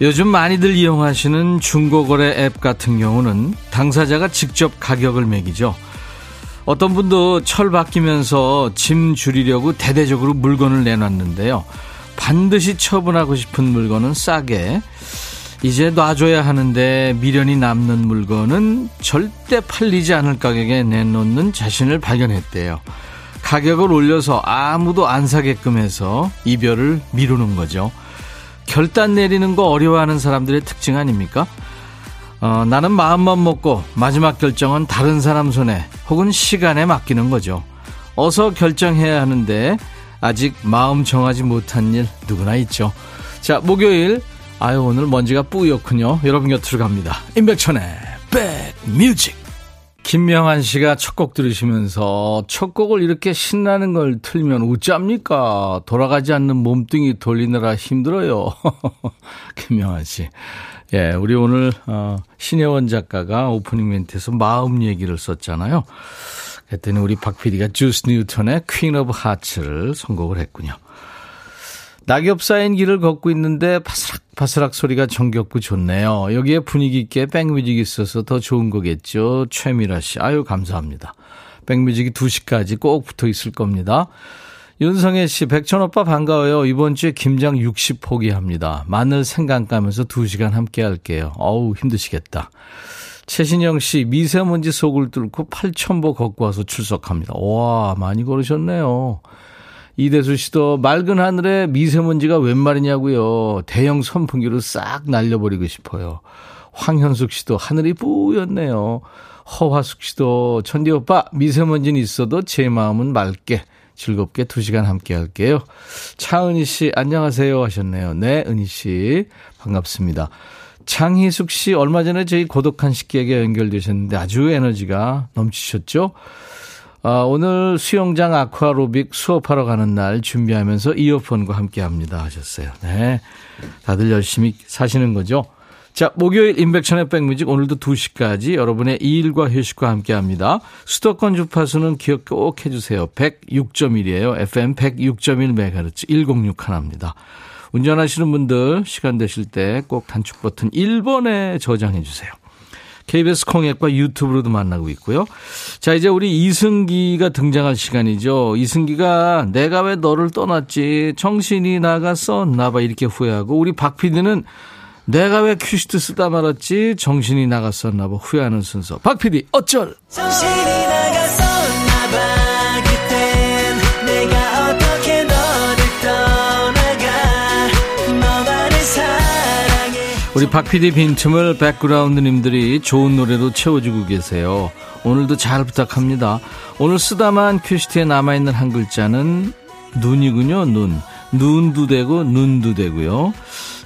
요즘 많이들 이용하시는 중고거래 앱 같은 경우는 당사자가 직접 가격을 매기죠. 어떤 분도 철 바뀌면서 짐 줄이려고 대대적으로 물건을 내놨는데요. 반드시 처분하고 싶은 물건은 싸게, 이제 놔줘야 하는데 미련이 남는 물건은 절대 팔리지 않을 가격에 내놓는 자신을 발견했대요. 가격을 올려서 아무도 안 사게끔 해서 이별을 미루는 거죠. 결단 내리는 거 어려워하는 사람들의 특징 아닙니까? 어, 나는 마음만 먹고 마지막 결정은 다른 사람 손에 혹은 시간에 맡기는 거죠. 어서 결정해야 하는데 아직 마음 정하지 못한 일 누구나 있죠. 자, 목요일. 아유, 오늘 먼지가 뿌옇군요. 여러분 곁으로 갑니다. 임백천의 백뮤직. 김명한 씨가 첫 곡 들으시면서 첫 곡을 이렇게 신나는 걸 틀면 어쩝니까? 돌아가지 않는 몸뚱이 돌리느라 힘들어요. 김명한 씨. 예, 우리 오늘, 어, 신혜원 작가가 오프닝 멘트에서 마음 얘기를 썼잖아요. 그랬더니 우리 박 PD가 주스 뉴턴의 Queen of Hearts를 선곡을 했군요. 낙엽 쌓인 길을 걷고 있는데 바스락바스락 소리가 정겹고 좋네요. 여기에 분위기 있게 백뮤직이 있어서 더 좋은 거겠죠. 최미라 씨. 아유, 감사합니다. 백뮤직이 2시까지 꼭 붙어 있을 겁니다. 윤성혜 씨, 백천 오빠 반가워요. 이번 주에 김장 60 포기합니다. 마늘 생강 까면서 2시간 함께 할게요. 어우, 힘드시겠다. 최신영 씨, 미세먼지 속을 뚫고 8천보 걷고 와서 출석합니다. 와, 많이 걸으셨네요. 이대수 씨도 맑은 하늘에 미세먼지가 웬 말이냐고요. 대형 선풍기로 싹 날려버리고 싶어요. 황현숙 씨도 하늘이 뿌였네요. 허화숙 씨도 천디 오빠 미세먼지는 있어도 제 마음은 맑게 즐겁게 두 시간 함께 할게요. 차은희 씨 안녕하세요 하셨네요. 네 은희 씨 반갑습니다. 장희숙 씨 얼마 전에 저희 고독한 식객에 연결되셨는데 아주 에너지가 넘치셨죠? 아, 오늘 수영장 아쿠아로빅 수업하러 가는 날 준비하면서 이어폰과 함께 합니다 하셨어요. 네. 다들 열심히 사시는 거죠. 자, 목요일 인백천의 백뮤직 오늘도 2시까지 여러분의 일과 휴식과 함께 합니다. 수도권 주파수는 기억 꼭 해주세요. 106.1이에요. FM 106.1MHz 106 하나입니다. 운전하시는 분들 시간 되실 때 꼭 단축 버튼 1번에 저장해 주세요. KBS 콩앱과 유튜브로도 만나고 있고요. 자, 이제 우리 이승기가 등장할 시간이죠. 이승기가 내가 왜 너를 떠났지? 정신이 나갔었나 봐. 이렇게 후회하고 우리 박 PD는 내가 왜 큐시트 쓰다 말았지? 정신이 나갔었나 봐. 후회하는 순서. 박 PD, 어쩔! 정신이 나갔었 우리 박 PD 빈틈을 백그라운드님들이 좋은 노래로 채워주고 계세요. 오늘도 잘 부탁합니다. 오늘 쓰다만 큐시트에 남아있는 한 글자는 눈이군요. 눈. 눈도 되고 눈도 되고요.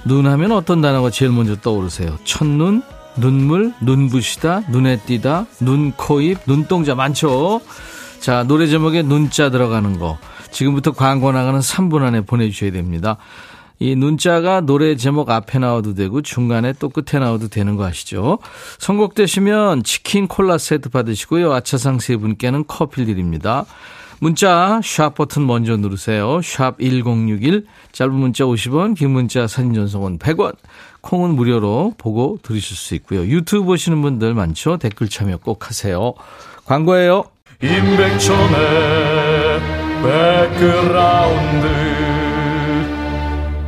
눈 하면 어떤 단어가 제일 먼저 떠오르세요? 첫눈, 눈물, 눈부시다, 눈에 띄다, 눈, 코, 입, 눈동자 많죠? 자, 노래 제목에 눈자 들어가는 거. 지금부터 광고 나가는 3분 안에 보내주셔야 됩니다. 이 문자가 노래 제목 앞에 나와도 되고 중간에 또 끝에 나와도 되는 거 아시죠? 선곡되시면 치킨 콜라 세트 받으시고요. 아차상 세 분께는 커피 드립니다. 문자 샵 버튼 먼저 누르세요. 샵 1061 짧은 문자 50원 긴 문자 사진 전송은 100원 콩은 무료로 보고 들으실 수 있고요. 유튜브 보시는 분들 많죠? 댓글 참여 꼭 하세요. 광고예요. 임백천의 백그라운드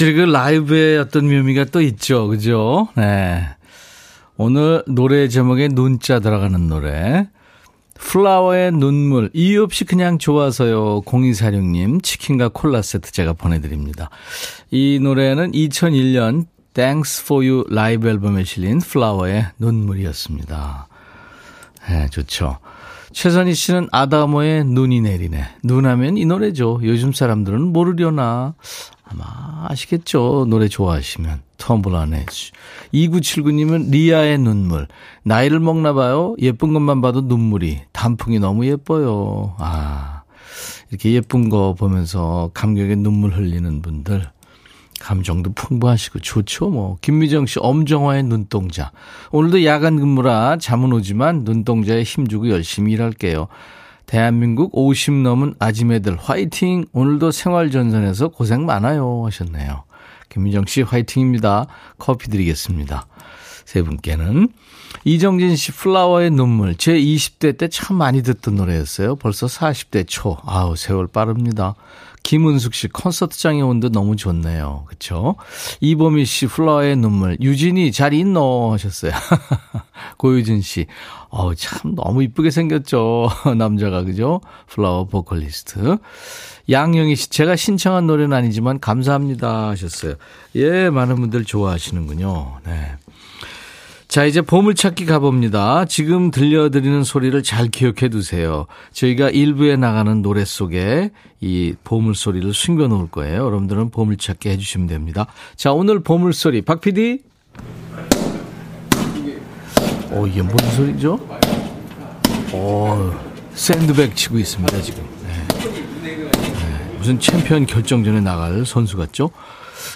확실히 그 라이브의 어떤 묘미가 또 있죠. 그죠? 네. 오늘 노래 제목에 눈자 들어가는 노래. 플라워의 눈물, 이유 없이 그냥 좋아서요. 0246님, 치킨과 콜라 세트 제가 보내드립니다. 이 노래는 2001년 Thanks for You 라이브 앨범에 실린 플라워의 눈물이었습니다. 네, 좋죠. 최선희 씨는 아다모의 눈이 내리네. 눈하면 이 노래죠. 요즘 사람들은 모르려나. 아마 아시겠죠. 노래 좋아하시면. 텀블러네. 2979님은 리아의 눈물. 나이를 먹나 봐요. 예쁜 것만 봐도 눈물이. 단풍이 너무 예뻐요. 아. 이렇게 예쁜 거 보면서 감격에 눈물 흘리는 분들. 감정도 풍부하시고 좋죠, 뭐. 김미정 씨, 엄정화의 눈동자. 오늘도 야간 근무라 잠은 오지만 눈동자에 힘주고 열심히 일할게요. 대한민국 50 넘은 아지매들 화이팅! 오늘도 생활전선에서 고생 많아요. 하셨네요. 김미정 씨 화이팅입니다. 커피 드리겠습니다. 세 분께는. 이정진 씨 플라워의 눈물. 제 20대 때 참 많이 듣던 노래였어요. 벌써 40대 초. 아우, 세월 빠릅니다. 김은숙 씨 콘서트장에 온 듯 너무 좋네요. 그쵸? 이보미 씨 플라워의 눈물. 유진이 잘 있노 하셨어요. 고유진 씨. 어우, 참 너무 이쁘게 생겼죠. 남자가 그죠? 플라워 보컬리스트. 양영희 씨, 제가 신청한 노래는 아니지만 감사합니다 하셨어요. 예, 많은 분들 좋아하시는군요. 네. 자, 이제 보물찾기 가봅니다. 지금 들려드리는 소리를 잘 기억해 두세요. 저희가 일부에 나가는 노래 속에 이 보물소리를 숨겨 놓을 거예요. 여러분들은 보물찾기 해주시면 됩니다. 자, 오늘 보물소리. 박 PD? 오, 이게 무슨 소리죠? 오, 샌드백 치고 있습니다, 지금. 네. 네. 무슨 챔피언 결정전에 나갈 선수 같죠?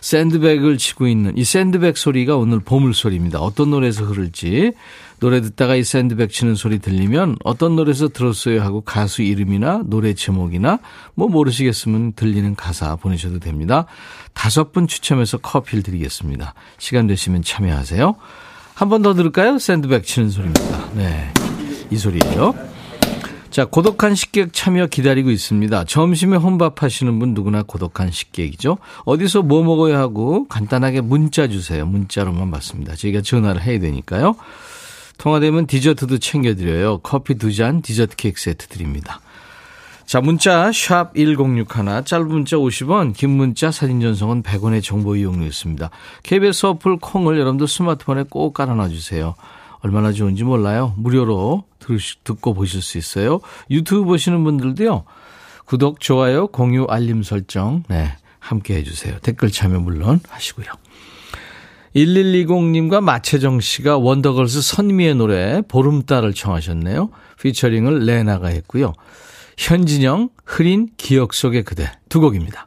샌드백을 치고 있는 이 샌드백 소리가 오늘 보물 소리입니다. 어떤 노래에서 흐를지 노래 듣다가 이 샌드백 치는 소리 들리면 어떤 노래에서 들었어요 하고 가수 이름이나 노래 제목이나 뭐 모르시겠으면 들리는 가사 보내셔도 됩니다. 다섯 분 추첨해서 커피를 드리겠습니다. 시간 되시면 참여하세요. 한 번 더 들을까요? 샌드백 치는 소리입니다. 네. 이 소리예요. 자, 고독한 식객 참여 기다리고 있습니다. 점심에 혼밥 하시는 분 누구나 고독한 식객이죠. 어디서 뭐 먹어야 하고 간단하게 문자 주세요. 문자로만 받습니다. 저희가 전화를 해야 되니까요. 통화되면 디저트도 챙겨드려요. 커피 두 잔, 디저트 케이크 세트 드립니다. 자, 문자 샵 1061, 짧은 문자 50원, 긴 문자 사진 전송은 100원의 정보 이용료 있습니다. KBS 어플 콩을 여러분들 스마트폰에 꼭 깔아놔 주세요. 얼마나 좋은지 몰라요. 무료로 듣고 보실 수 있어요. 유튜브 보시는 분들도요. 구독, 좋아요, 공유, 알림 설정, 네, 함께 해주세요. 댓글 참여 물론 하시고요. 1120님과 마채정 씨가 원더걸스 선미의 노래 보름달을 청하셨네요. 피처링을 레나가 했고요. 현진영, 흐린 기억 속의 그대 두 곡입니다.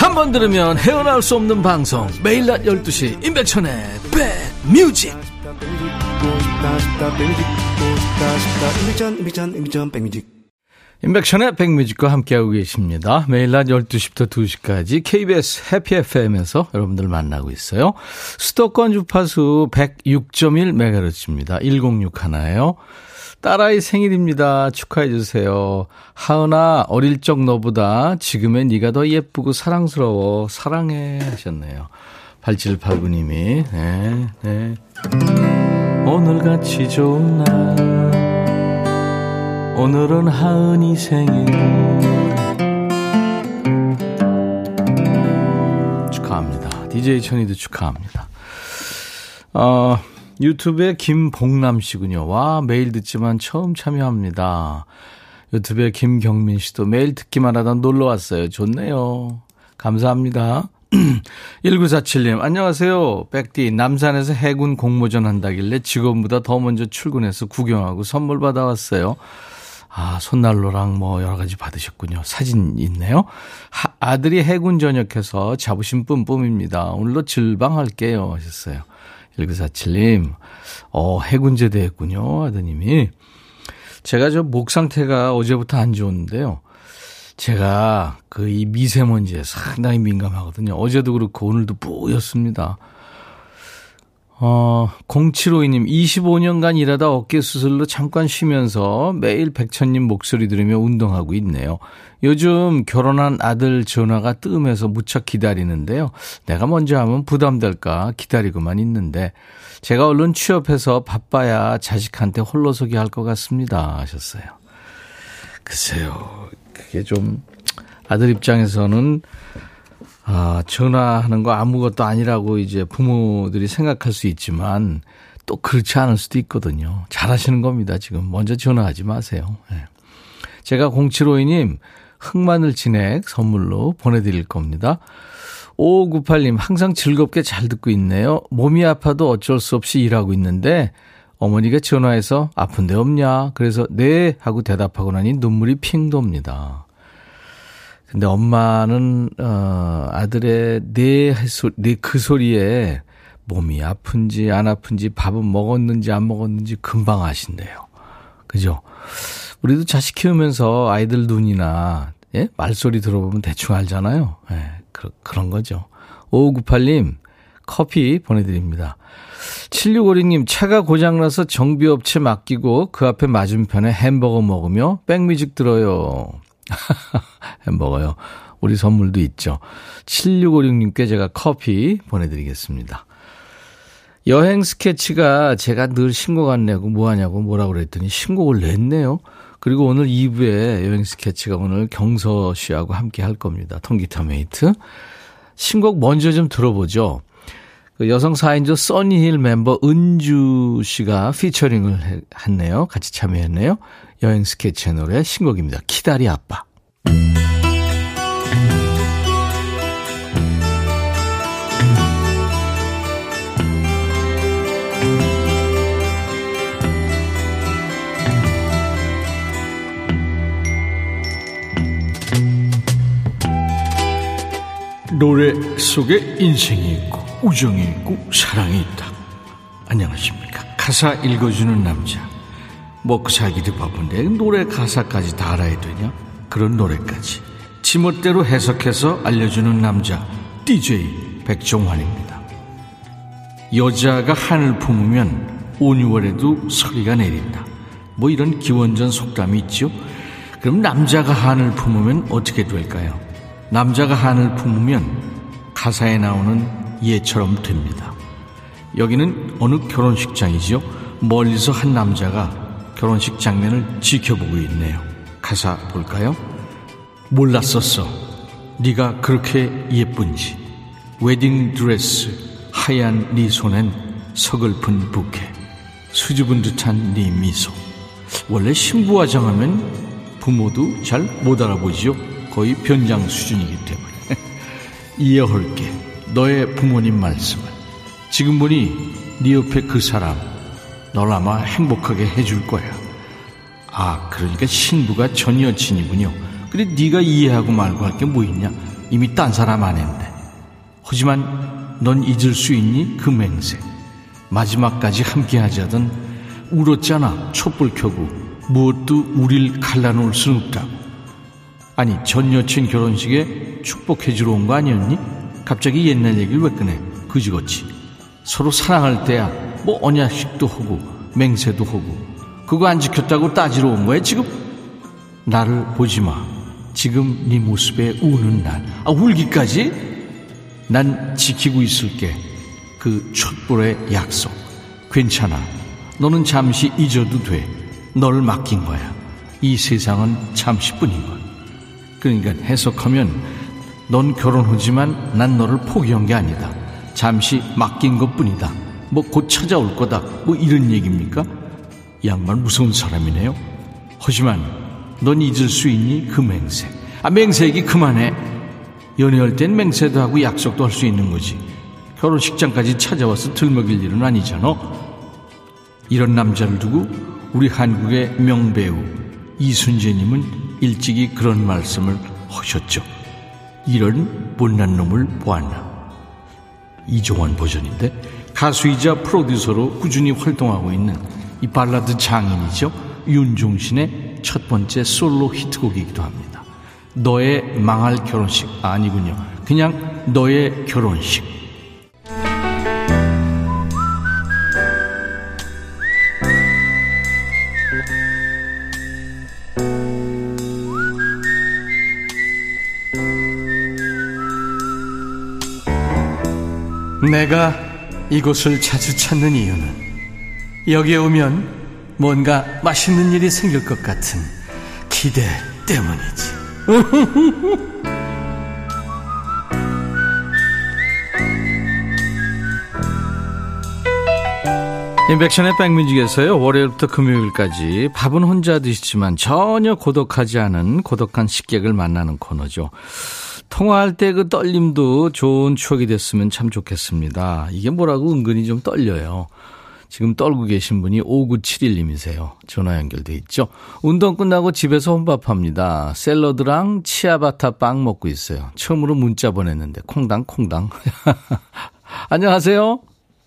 한 번 들으면 헤어나올 수 없는 방송 매일 낮 12시 임백천의 백뮤직 임백천의 백뮤직과 함께하고 계십니다. 매일 낮 12시부터 2시까지 KBS 해피 FM에서 여러분들 만나고 있어요. 수도권 주파수 106.1MHz입니다. 106 하나예요. 딸아이 생일입니다. 축하해 주세요. 하은아, 어릴 적 너보다 지금의 네가 더 예쁘고 사랑스러워. 사랑해 하셨네요. 8789님이. 네, 네. 오늘같이 좋은 날. 오늘은 하은이 생일. 축하합니다. DJ 천이도 축하합니다. 어, 유튜브에 김봉남 씨군요. 와, 매일 듣지만 처음 참여합니다. 유튜브에 김경민 씨도 매일 듣기만 하다 놀러 왔어요. 좋네요. 감사합니다. 1947님, 안녕하세요. 백디, 남산에서 해군 공모전 한다길래 직원보다 더 먼저 출근해서 구경하고 선물 받아왔어요. 아, 손난로랑 뭐 여러 가지 받으셨군요. 사진 있네요. 하, 아들이 해군 전역해서 자부심 뿜뿜입니다. 오늘도 질방할게요. 하셨어요. 1947님, 어, 해군제대 했군요. 아드님이. 제가 저 목 상태가 어제부터 안 좋은데요. 제가 그 이 미세먼지에 상당히 민감하거든요. 어제도 그렇고 오늘도 뿌였습니다. 어, 0752님, 25년간 일하다 어깨 수술로 잠깐 쉬면서 매일 백천님 목소리 들으며 운동하고 있네요. 요즘 결혼한 아들 전화가 뜸해서 무척 기다리는데요. 내가 먼저 하면 부담될까 기다리고만 있는데, 제가 얼른 취업해서 바빠야 자식한테 홀로서기 할 것 같습니다. 하셨어요. 글쎄요. 그게 좀, 아들 입장에서는 아, 전화하는 거 아무것도 아니라고 이제 부모들이 생각할 수 있지만 또 그렇지 않을 수도 있거든요. 잘하시는 겁니다. 지금 먼저 전화하지 마세요. 네. 제가 0752님 흑마늘 진액 선물로 보내드릴 겁니다. 5598님 항상 즐겁게 잘 듣고 있네요. 몸이 아파도 어쩔 수 없이 일하고 있는데 어머니가 전화해서 아픈 데 없냐? 그래서 네 하고 대답하고 나니 눈물이 핑 돕니다. 근데 엄마는 어 아들의 네그 소리에 몸이 아픈지 안 아픈지 밥은 먹었는지 안 먹었는지 금방 아신대요. 그죠? 우리도 자식 키우면서 아이들 눈이나 예? 말소리 들어보면 대충 알잖아요. 예, 그, 그런 거죠. 5598님 커피 보내드립니다. 7656님 차가 고장나서 정비업체 맡기고 그 앞에 맞은편에 햄버거 먹으며 백뮤직 들어요. 햄버거요. 우리 선물도 있죠. 7656님께 제가 커피 보내드리겠습니다. 여행 스케치가 제가 늘 신곡 안 내고 뭐하냐고 뭐라 그랬더니 신곡을 냈네요. 그리고 오늘 2부에 여행 스케치가 오늘 경서 씨하고 함께 할 겁니다. 통기타 메이트. 신곡 먼저 좀 들어보죠. 그 여성 4인조 써니힐 멤버 은주 씨가 피처링을 했네요. 같이 참여했네요. 여행 스케치의 노래 신곡입니다. 키다리 아빠. 노래 속에 인생이 있고 우정이 있고 사랑이 있다. 안녕하십니까. 가사 읽어주는 남자. 먹고 살기도 바쁜데 노래 가사까지 다 알아야 되냐? 그런 노래까지 지멋대로 해석해서 알려주는 남자 DJ 백종환입니다. 여자가 한을 품으면 온유월에도 소리가 내린다. 뭐 이런 기원전 속담이 있죠. 그럼 남자가 한을 품으면 어떻게 될까요? 남자가 한을 품으면 가사에 나오는 예처럼 됩니다. 여기는 어느 결혼식장이지요. 멀리서 한 남자가 결혼식 장면을 지켜보고 있네요. 가사 볼까요? 몰랐었어. 네가 그렇게 예쁜지. 웨딩 드레스 하얀 네 손엔 서글픈 부케. 수줍은 듯한 네 미소. 원래 신부 화장하면 부모도 잘 못 알아보지요. 거의 변장 수준이기 때문에. 이어할게. 너의 부모님 말씀을. 지금 보니 네 옆에 그 사람 널 아마 행복하게 해줄 거야. 아, 그러니까 신부가 전 여친이군요. 그래 네가 이해하고 말고 할 게 뭐 있냐? 이미 딴 사람 안했는데. 하지만 넌 잊을 수 있니? 그 맹세. 마지막까지 함께 하자던 울었잖아. 촛불 켜고 무엇도 우릴 갈라놓을 순 없다. 아니 전 여친 결혼식에 축복해 주러 온 거 아니었니? 갑자기 옛날 얘기를 왜 꺼내? 그지같이. 서로 사랑할 때야 뭐 언약식도 하고 맹세도 하고 그거 안 지켰다고 따지러 온 거야 지금? 나를 보지 마. 지금 네 모습에 우는 난. 아 울기까지? 난 지키고 있을게. 그 촛불의 약속. 괜찮아. 너는 잠시 잊어도 돼. 널 맡긴 거야. 이 세상은 잠시뿐인 걸. 그러니까 해석하면 넌 결혼하지만 난 너를 포기한 게 아니다. 잠시 맡긴 것 뿐이다. 뭐 곧 찾아올 거다. 뭐 이런 얘기입니까? 양반 무서운 사람이네요. 하지만 넌 잊을 수 있니? 그 맹세. 아, 맹세 얘기 그만해. 연애할 땐 맹세도 하고 약속도 할 수 있는 거지. 결혼식장까지 찾아와서 들먹일 일은 아니잖아. 이런 남자를 두고 우리 한국의 명배우 이순재님은 일찍이 그런 말씀을 하셨죠. 이런 못난 놈을 보았나. 이종원 버전인데 가수이자 프로듀서로 꾸준히 활동하고 있는 이 발라드 장인이죠. 윤종신의 첫 번째 솔로 히트곡이기도 합니다. 너의 망할 결혼식 아니군요. 그냥 너의 결혼식. 내가 이곳을 자주 찾는 이유는 여기에 오면 뭔가 맛있는 일이 생길 것 같은 기대 때문이지. 인백션의 백뮤직에서요 월요일부터 금요일까지 밥은 혼자 드시지만 전혀 고독하지 않은 고독한 식객을 만나는 코너죠. 통화할 때 그 떨림도 좋은 추억이 됐으면 참 좋겠습니다. 이게 뭐라고 은근히 좀 떨려요. 지금 떨고 계신 분이 5971님이세요. 전화 연결돼 있죠. 운동 끝나고 집에서 혼밥합니다. 샐러드랑 치아바타 빵 먹고 있어요. 처음으로 문자 보냈는데 콩당 콩당. 안녕하세요.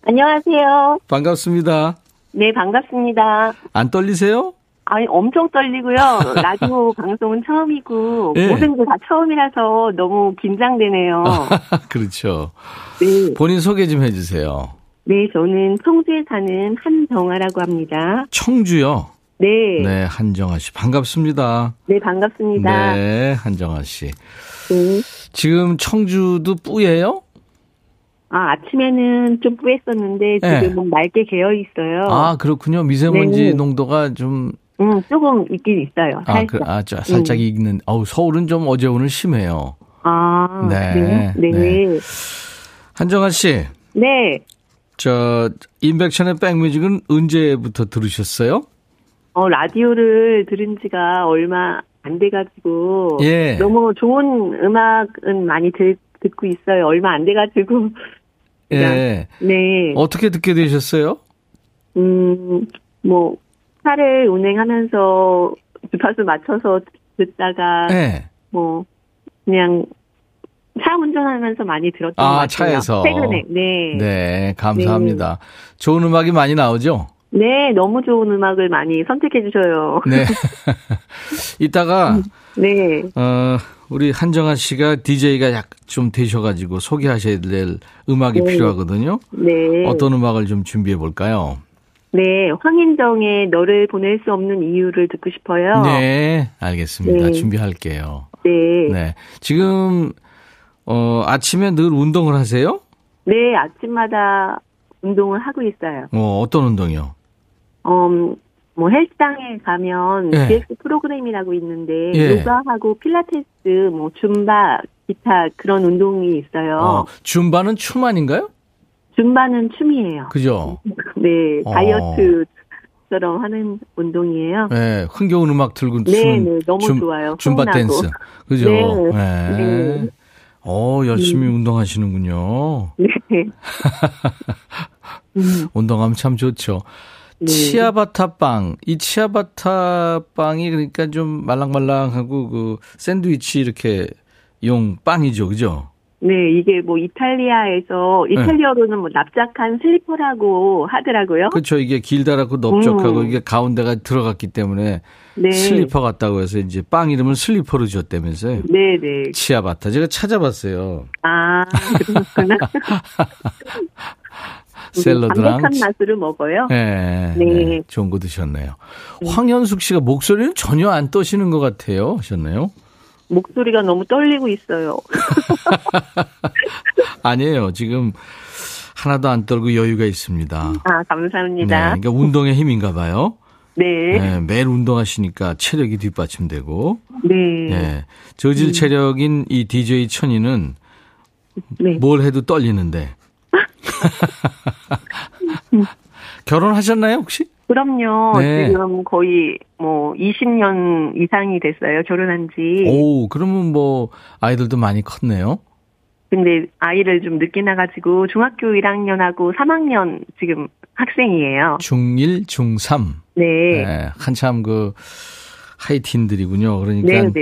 안녕하세요. 반갑습니다. 네, 반갑습니다. 안 떨리세요? 아니, 엄청 떨리고요. 라디오 방송은 처음이고, 예. 모든 게 다 처음이라서 너무 긴장되네요. 그렇죠. 네. 본인 소개 좀 해주세요. 네, 저는 청주에 사는 한정아라고 합니다. 청주요. 네. 네, 네, 한정아 씨 반갑습니다. 반갑습니다. 네, 한정아 씨. 네. 지금 청주도 뿌예요? 아, 아침에는 좀 뿌했었는데, 네. 지금은 맑게 개어 있어요. 아, 그렇군요. 미세먼지 네. 농도가 좀 음, 조금 있긴 있어요. 아, 살짝. 그, 아, 저, 살짝 음. 익는. 어우, 서울은 좀 어제 오늘 심해요. 아, 네, 네. 네. 네. 한정아 씨, 네. 저 인백션의 백뮤직은 언제부터 들으셨어요? 어, 라디오를 들은 지가 얼마 안 돼가지고. 예. 너무 좋은 음악은 많이 들, 듣고 있어요. 얼마 안 돼가지고. 예. 네. 어떻게 듣게 되셨어요? 음, 뭐, 차를 운행하면서 주파수 맞춰서 듣다가, 예. 뭐, 그냥, 차 운전하면서 많이 들었던 아, 것 같아요. 차에서. 최근에. 네. 네. 네, 감사합니다. 좋은 음악이 많이 나오죠? 너무 좋은 음악을 많이 선택해 주셔요. 네. 이따가, 네. 어, 우리 한정아 씨가 DJ가 약 좀 되셔 가지고 소개하셔야 될 음악이 네. 필요하거든요. 네. 어떤 음악을 좀 준비해 볼까요? 네. 황인정의 너를 보낼 수 없는 이유를 듣고 싶어요. 네, 알겠습니다. 네. 준비할게요. 네. 네. 지금, 어, 아침에 늘 운동을 하세요? 네, 아침마다 운동을 하고 있어요. 어, 어떤 운동이요? 음, 뭐 헬스장에 가면 예. GX 프로그램이라고 있는데 예. 요가하고 필라테스, 뭐 줌바, 기타 그런 운동이 있어요. 어, 줌바는 춤 아닌가요? 줌바는 춤이에요. 그죠? 네, 어. 다이어트처럼 하는 운동이에요. 네, 흥겨운 음악 들고 네, 추는 네, 너무 줌, 좋아요. 줌바 흥나고. 댄스. 그죠? 네. 네. 네. 어, 열심히 운동하시는군요. 네. 음, 운동하면 참 좋죠. 네. 치아바타 빵. 이 치아바타 빵이 그러니까 좀 말랑말랑하고 그 샌드위치 이렇게 용 빵이죠. 그죠? 네, 이게 뭐 이탈리아에서 이탈리아로는 뭐 납작한 슬리퍼라고 하더라고요. 그렇죠. 이게 길다랗고 넓적하고 음. 이게 가운데가 들어갔기 때문에 네. 슬리퍼 같다고 해서 이제 빵 이름을 슬리퍼로 지었다면서요. 네, 네. 치아바타. 제가 찾아봤어요. 아, 그렇구나. 샐러드랑 담백한 치- 맛으로 먹어요. 네, 네. 네, 좋은 거 드셨네요. 황현숙 씨가 목소리는 전혀 안 떠시는 것 같아요. 하셨나요? 목소리가 너무 떨리고 있어요. 아니에요. 지금 하나도 안 떨고 여유가 있습니다. 아, 네, 감사합니다. 그러니까 운동의 힘인가 봐요. 네. 네, 매일 운동하시니까 체력이 뒷받침되고, 네. 네, 저질 체력인 이 DJ 천이는 네. 뭘 해도 떨리는데. 결혼하셨나요, 혹시? 그럼요. 네. 지금 거의 뭐 20년 이상이 됐어요. 결혼한 지. 오, 그러면 뭐, 아이들도 많이 컸네요. 근데 아이를 좀 늦게 나가지고 중학교 1학년하고 3학년 지금 학생이에요. 중1, 중3. 네. 네, 한참 그, 하이틴들이군요. 그러니까 네, 네.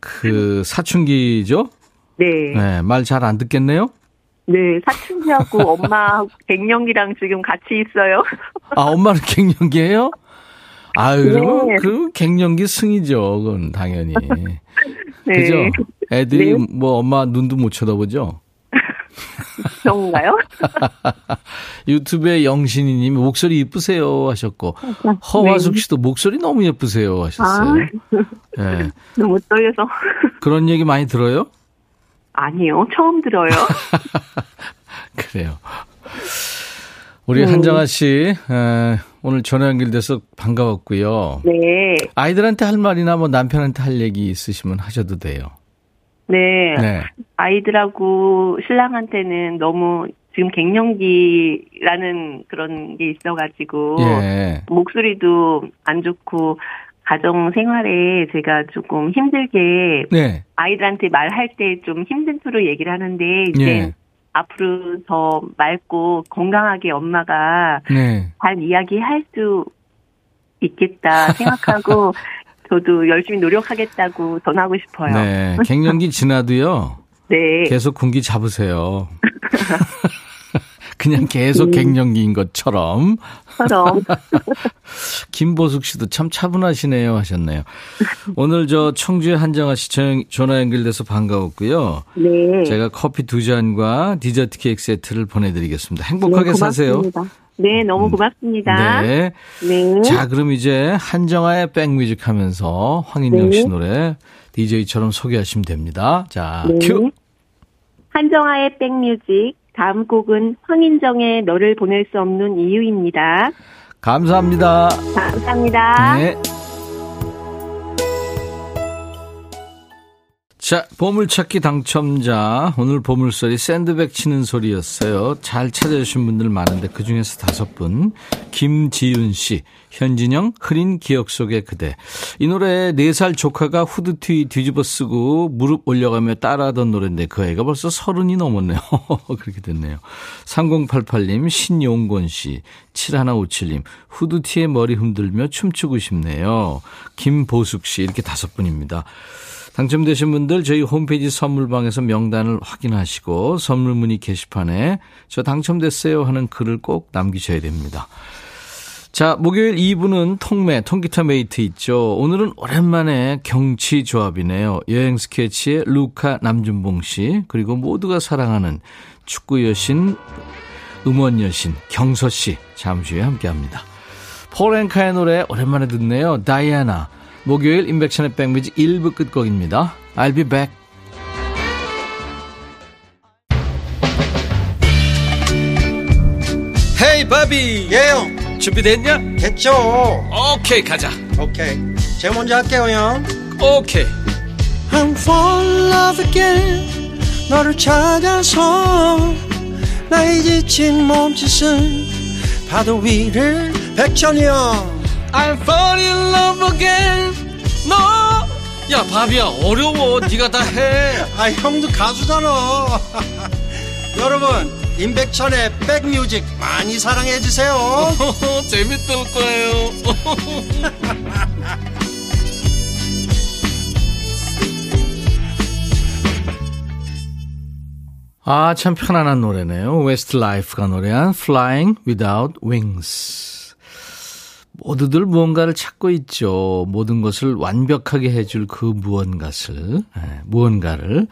그 사춘기죠? 네. 네, 말 잘 안 듣겠네요? 네, 사춘기하고 엄마 갱년기랑 지금 같이 있어요. 아, 엄마는 갱년기예요? 아유, 네. 그 갱년기 승이죠. 그건 당연히. 네. 그죠? 애들이 네. 뭐 엄마 눈도 못 쳐다보죠? 그런가요? 유튜브에 영신이 님이 목소리 이쁘세요 하셨고 허화숙 씨도 목소리 너무 예쁘세요 하셨어요. 네. 아. 예. 너무 떨려서. 그런 얘기 많이 들어요? 아니요, 처음 들어요. 그래요. 우리 음. 한정아 씨 에, 오늘 전화 연결돼서 반가웠고요. 네. 아이들한테 할 말이나 뭐 남편한테 할 얘기 있으시면 하셔도 돼요. 네. 네. 아이들하고 신랑한테는 너무 지금 갱년기라는 그런 게 있어가지고 예. 목소리도 안 좋고 가정 생활에 제가 조금 힘들게 네. 아이들한테 말할 때 좀 힘든 투로 얘기를 하는데 이제 예. 앞으로 더 맑고 건강하게 엄마가 네. 잘 이야기할 수 있겠다 생각하고 저도 열심히 노력하겠다고 전하고 싶어요. 네. 갱년기 지나도요. 네. 계속 군기 잡으세요. 그냥 계속 갱년기인 것처럼. 처럼 김보숙 씨도 참 차분하시네요 하셨네요. 오늘 저 청주의 한정아 씨 전- 전화 연결돼서 반가웠고요. 네. 제가 커피 두 잔과 디저트 케이크 세트를 보내드리겠습니다. 행복하게 네, 사세요. 네, 너무 고맙습니다. 네. 네. 자, 그럼 이제 한정아의 백뮤직 하면서 황인영 네. 씨 노래 DJ처럼 소개하시면 됩니다. 자, 네. 큐. 한정아의 백뮤직 다음 곡은 황인정의 너를 보낼 수 없는 이유입니다. 감사합니다. 감사합니다. 네. 자, 보물찾기 당첨자. 오늘 보물소리 샌드백 치는 소리였어요. 잘 찾아주신 분들 많은데 그중에서 다섯 분. 김지윤 씨, 현진영, 흐린 기억 속의 그대. 이 노래 네 살 조카가 후드티 뒤집어 쓰고 무릎 올려가며 따라하던 노래인데 그 애가 벌써 서른이 넘었네요. 그렇게 됐네요. 3088님, 신용곤 씨, 7157님, 후드티에 머리 흔들며 춤추고 싶네요. 김보숙 씨, 이렇게 다섯 분입니다. 당첨되신 분들 저희 홈페이지 선물방에서 명단을 확인하시고 선물 문의 게시판에 저 당첨됐어요 하는 글을 꼭 남기셔야 됩니다. 자, 목요일 2부는 통매, 통기타 메이트 있죠. 오늘은 오랜만에 경치 조합이네요. 여행 스케치의 루카 남준봉 씨, 그리고 모두가 사랑하는 축구 여신, 음원 여신, 경서 씨, 잠시 후에 함께 합니다. 폴 앵카의 노래 오랜만에 듣네요. 다이애나. 목요일 임백천의 백뮤직 1부 끝곡입니다. I'll be back. 헤이 바비. 예영. 준비됐냐? 됐죠. 오케이 가자. 오케이. 제가 먼저 할게요 형. 오케이. I'm fall in love again. 너를 찾아서 나의 지친 몸짓은 파도 위를 백천이 형 I'm fall in love again. 너야 바비야 어려워. 네가 다 해. 아 형도 가수잖아. 여러분 임백천의 백뮤직 많이 사랑해 주세요. 재밌을 거예요. 아, 참 편안한 노래네요. 웨스트 라이프가 노래한 Flying Without Wings. 모두들 무언가를 찾고 있죠. 모든 것을 완벽하게 해줄 그 무언가를, 예, 무언가를.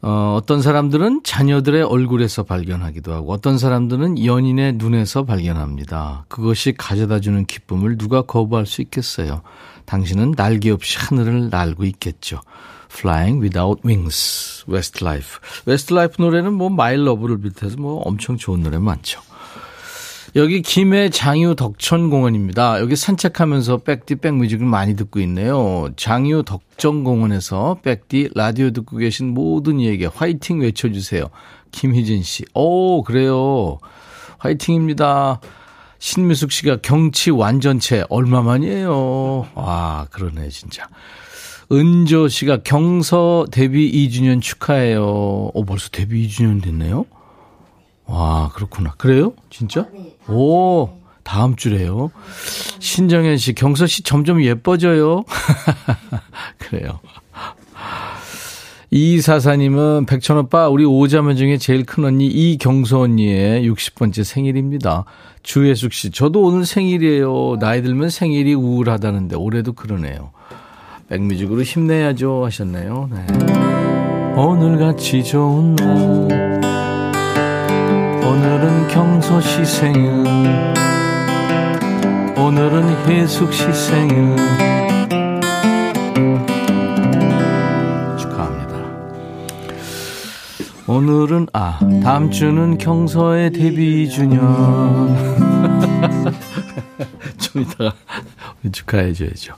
어, 어떤 사람들은 자녀들의 얼굴에서 발견하기도 하고, 어떤 사람들은 연인의 눈에서 발견합니다. 그것이 가져다 주는 기쁨을 누가 거부할 수 있겠어요? 당신은 날개 없이 하늘을 날고 있겠죠. Flying Without Wings, Westlife. Westlife 노래는 뭐 My Love를 비롯해서 뭐 엄청 좋은 노래 많죠. 여기 김해 장유 덕천 공원입니다. 여기 산책하면서 백디 백뮤직을 많이 듣고 있네요. 장유 덕천 공원에서 백디 라디오 듣고 계신 모든 이에게 화이팅 외쳐주세요. 김희진 씨. 오, 그래요. 화이팅입니다. 신미숙 씨가 경치 완전체 얼마만이에요? 와, 그러네, 진짜. 은조 씨가 경서 데뷔 2주년 축하해요. 오, 벌써 데뷔 2주년 됐네요? 와, 그렇구나. 그래요? 진짜? 오, 다음 주래요. 신정현 씨, 경서 씨 점점 예뻐져요. 그래요. 이사사님은 백천 오빠 우리 오자매 중에 제일 큰 언니 이경수 언니의 60번째 생일입니다. 주혜숙 씨 저도 오늘 생일이에요. 나이 들면 생일이 우울하다는데 올해도 그러네요. 백뮤직으로 힘내야죠 하셨네요. 네. 오늘같이 좋은 날 오늘은 경서 씨 생일 오늘은 혜숙 씨 생일 오늘은 아 다음 주는 경서의 데뷔 주년. 좀 이따가 축하해 줘야죠.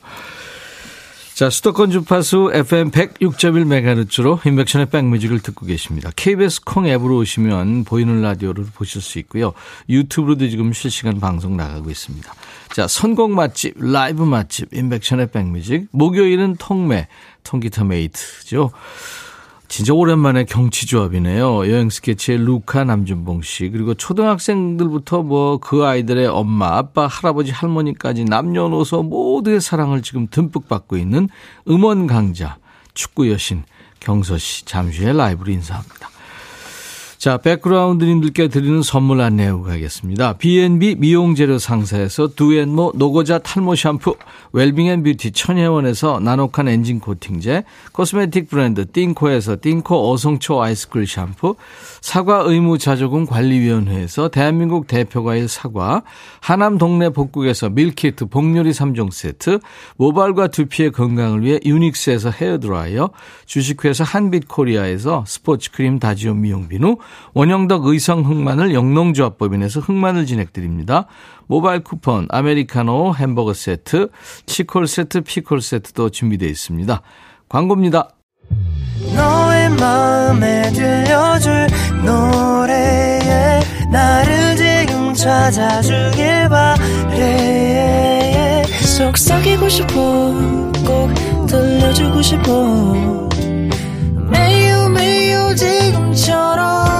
자, 수도권 주파수 FM 106.1MHz로 인백션의 백뮤직을 듣고 계십니다. KBS 콩 앱으로 오시면 보이는 라디오를 보실 수 있고요. 유튜브로도 지금 실시간 방송 나가고 있습니다. 자, 선곡 맛집, 라이브 맛집, 인백션의 백뮤직. 목요일은 통매, 통기타 메이트죠. 진짜 오랜만에 경치조합이네요. 여행 스케치의 루카 남준봉 씨 그리고 초등학생들부터 뭐 그 아이들의 엄마, 아빠, 할아버지, 할머니까지 남녀노소 모두의 사랑을 지금 듬뿍 받고 있는 음원 강자 축구 여신 경서 씨 잠시 후에 라이브로 인사합니다. 자, 백그라운드님들께 드리는 선물 안내하고 가겠습니다. B&B 미용재료 상사에서 두앤모 노고자 탈모 샴푸, 웰빙앤뷰티 천혜원에서 나노칸 엔진 코팅제, 코스메틱 브랜드 띵코에서 띵코 어성초 아이스쿨 샴푸, 사과 의무 자조금 관리위원회에서 대한민국 대표과일 사과, 하남 동네 복국에서 밀키트 복요리 3종 세트, 모발과 두피의 건강을 위해 유닉스에서 헤어드라이어, 주식회사 한빛코리아에서 스포츠크림 다지온 미용 비누, 원형덕 의성 흑마늘 영농조합법인에서 흑마늘 진액 드립니다. 모바일 쿠폰, 아메리카노 햄버거 세트, 치콜 세트, 피콜 세트도 준비되어 있습니다. 광고입니다. 속삭이고 싶어 꼭 들려주고 싶어 매우 매우 지금처럼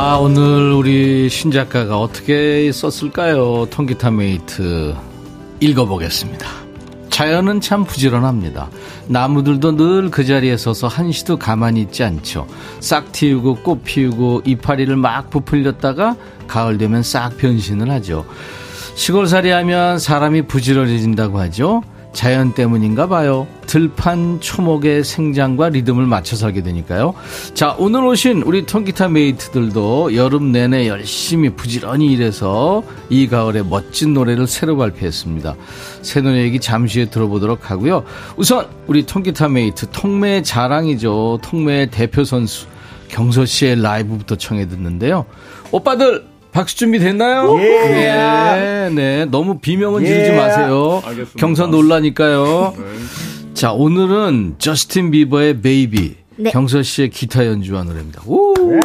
아, 오늘 우리 신작가가 어떻게 썼을까요? 통기타 메이트 읽어보겠습니다. 자연은 참 부지런합니다. 나무들도 늘 그 자리에 서서 한시도 가만히 있지 않죠. 싹 틔우고 꽃 피우고 이파리를 막 부풀렸다가 가을 되면 싹 변신을 하죠. 시골살이 하면 사람이 부지런해진다고 하죠. 자연 때문인가 봐요. 들판 초목의 생장과 리듬을 맞춰 살게 되니까요. 자, 오늘 오신 우리 통기타 메이트들도 여름 내내 열심히 부지런히 일해서 이 가을에 멋진 노래를 새로 발표했습니다. 새 노래 얘기 잠시 후에 들어보도록 하고요. 우선 우리 통기타 메이트 통매의 자랑이죠. 통매의 대표 선수 경서 씨의 라이브부터 청해 듣는데요. 오빠들 박수 준비 됐나요? 예. 네, 네. 너무 비명은 지르지 예. 마세요. 알겠습니다. 경서 놀라니까요. 네. 자, 오늘은 저스틴 비버의 Baby. 네. 경서 씨의 기타 연주와 노래입니다. 오! 네.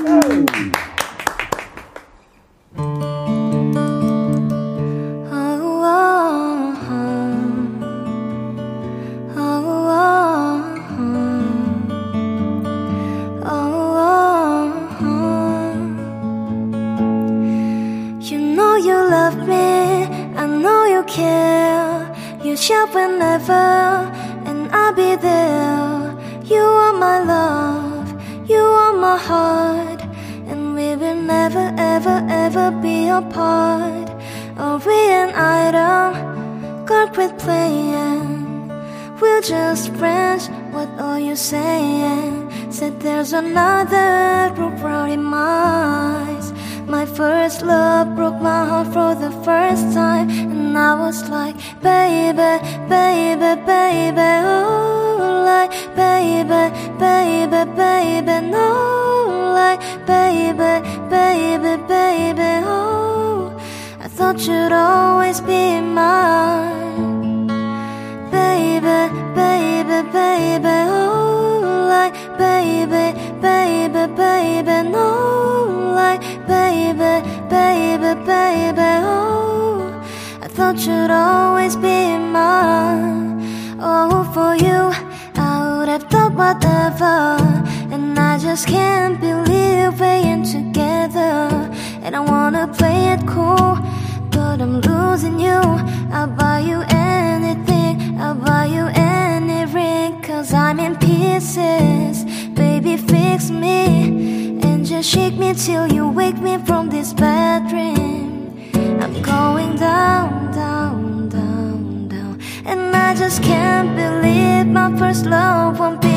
I just can't believe my first love won't be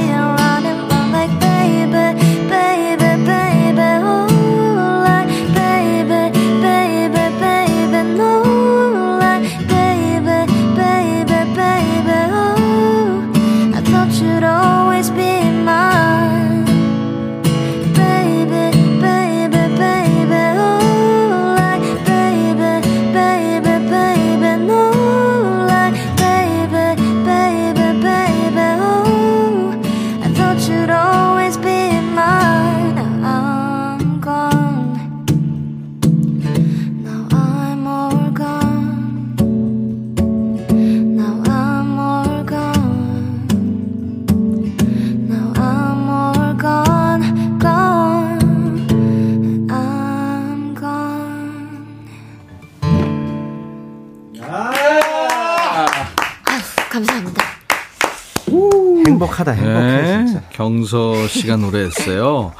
경서 씨가 노래했어요.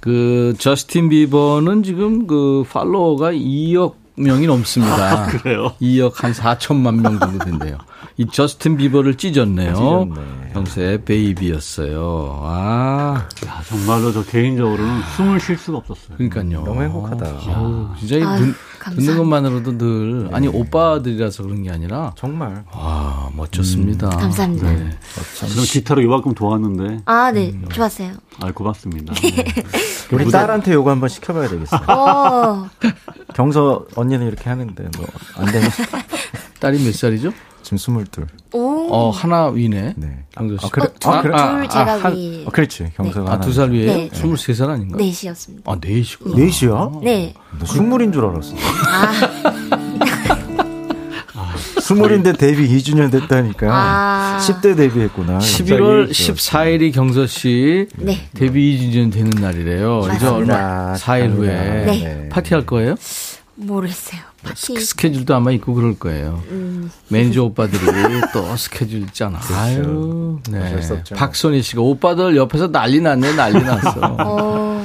그 저스틴 비버는 지금 그 팔로워가 2억 명이 넘습니다. 그래요? 2억 한 4천만 명 정도 된대요. 이 저스틴 비버를 찢었네요. 찢었네. 경서의 베이비였어요. 아, 야, 정말로 저 개인적으로는 숨을 쉴 수가 없었어요. 그러니까요. 너무 행복하다. 아우, 진짜 이 아유, 듣, 감사합니다. 듣는 것만으로도 늘 아니 오빠들이라서 그런 게 아니라 정말. 와 멋졌습니다. 감사합니다. 네. 저는 기타로 요만큼 도왔는데, 아, 네, 좋았어요. 아, 고맙습니다. 우리 딸한테 요거 한번 시켜봐야 되겠어요. 어, 경서 언니는 이렇게 하는데 뭐 안 되면 딸이 몇 살이죠? 지금 스물둘. 오, 어 하나 위네. 네. 경서 씨. 아, 그래? 어, 둘, 아, 그래? 둘 제가 한- 위 어, 그렇지. 경서가 아, 두 살 위에 네. 23살 아닌가? 넷이었습니다. 아, 넷이구나. 넷이야? 네. 너 스물인 줄 알았어. 아, 스물인데 데뷔 2주년 됐다니까. 아. 10대 데뷔했구나. 11월 갑자기 14일이 경서 씨 네. 데뷔 2주년 되는 날이래요. 이제 얼마 맞습니다. 4일 후에 네. 파티할 거예요? 모르겠어요. 파티. 스케줄도 아마 있고 그럴 거예요. 음. 매니저 오빠들이 또 스케줄 있잖아. 아유, 네. 어쩔 수 없죠. 박선희 씨가 오빠들 옆에서 난리 났네, 난리 났어. 어,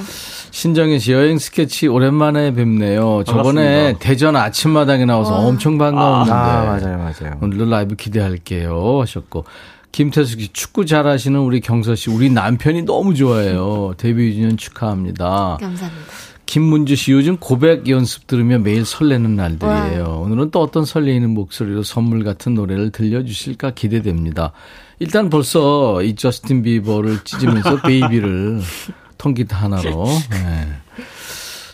신정현 씨 여행 스케치 오랜만에 뵙네요. 저번에 반갑습니다. 대전 아침마당에 나와서 엄청 반가웠는데. 아, 맞아요, 맞아요. 오늘도 라이브 기대할게요 하셨고 김태숙 씨 축구 잘하시는 우리 경서 씨 우리 남편이 너무 좋아해요. 데뷔 2주년 축하합니다. 감사합니다. 김문주 씨 요즘 고백 연습 들으며 매일 설레는 날들이에요. 오늘은 또 어떤 설레이는 목소리로 선물 같은 노래를 들려주실까 기대됩니다. 일단 벌써 이 저스틴 비버를 찢으면서 Baby를 통기타 하나로. 네.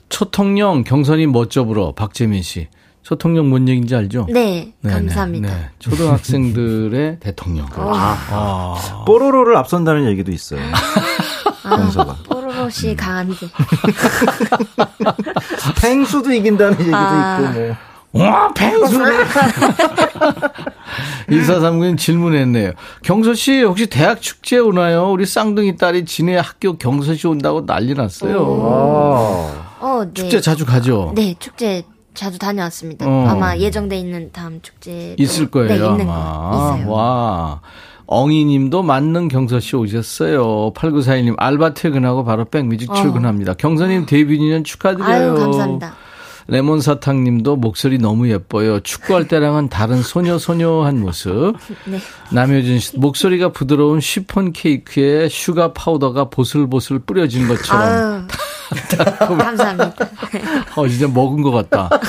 초통령 경서님 멋져 불어 박재민 씨. 초통령 뭔 얘기인지 알죠? 네, 네, 감사합니다. 네, 네. 초등학생들의 대통령. 어, 뽀로로를 앞선다는 얘기도 있어요. 경서가. 뽀 씨 강한데. 펭수도 이긴다는 얘기도 아. 있고 뭐. 와, 펭수! 1439님 질문했네요. 경서 씨, 혹시 대학 축제 오나요? 우리 쌍둥이 딸이 지네 학교 경서 씨 온다고 난리 났어요. 아. 어, 네. 축제 자주 가죠? 네, 축제 자주 다녀왔습니다. 어. 아마 예정돼 있는 다음 축제 있을 거예요. 네, 있는 아마. 거 있어요. 와. 엉이님도 만능 경서 씨 오셨어요. 8941님 알바 퇴근하고 바로 백뮤직 어. 출근합니다. 경서님 데뷔 2년 축하드려요. 아유, 감사합니다. 레몬 사탕님도 목소리 너무 예뻐요. 축구할 때랑은 다른 소녀 소녀한 모습. 네. 남효진 씨 목소리가 부드러운 시폰 케이크에 슈가 파우더가 보슬보슬 뿌려진 것처럼. 아유. 감사합니다. 어 진짜 먹은 것 같다.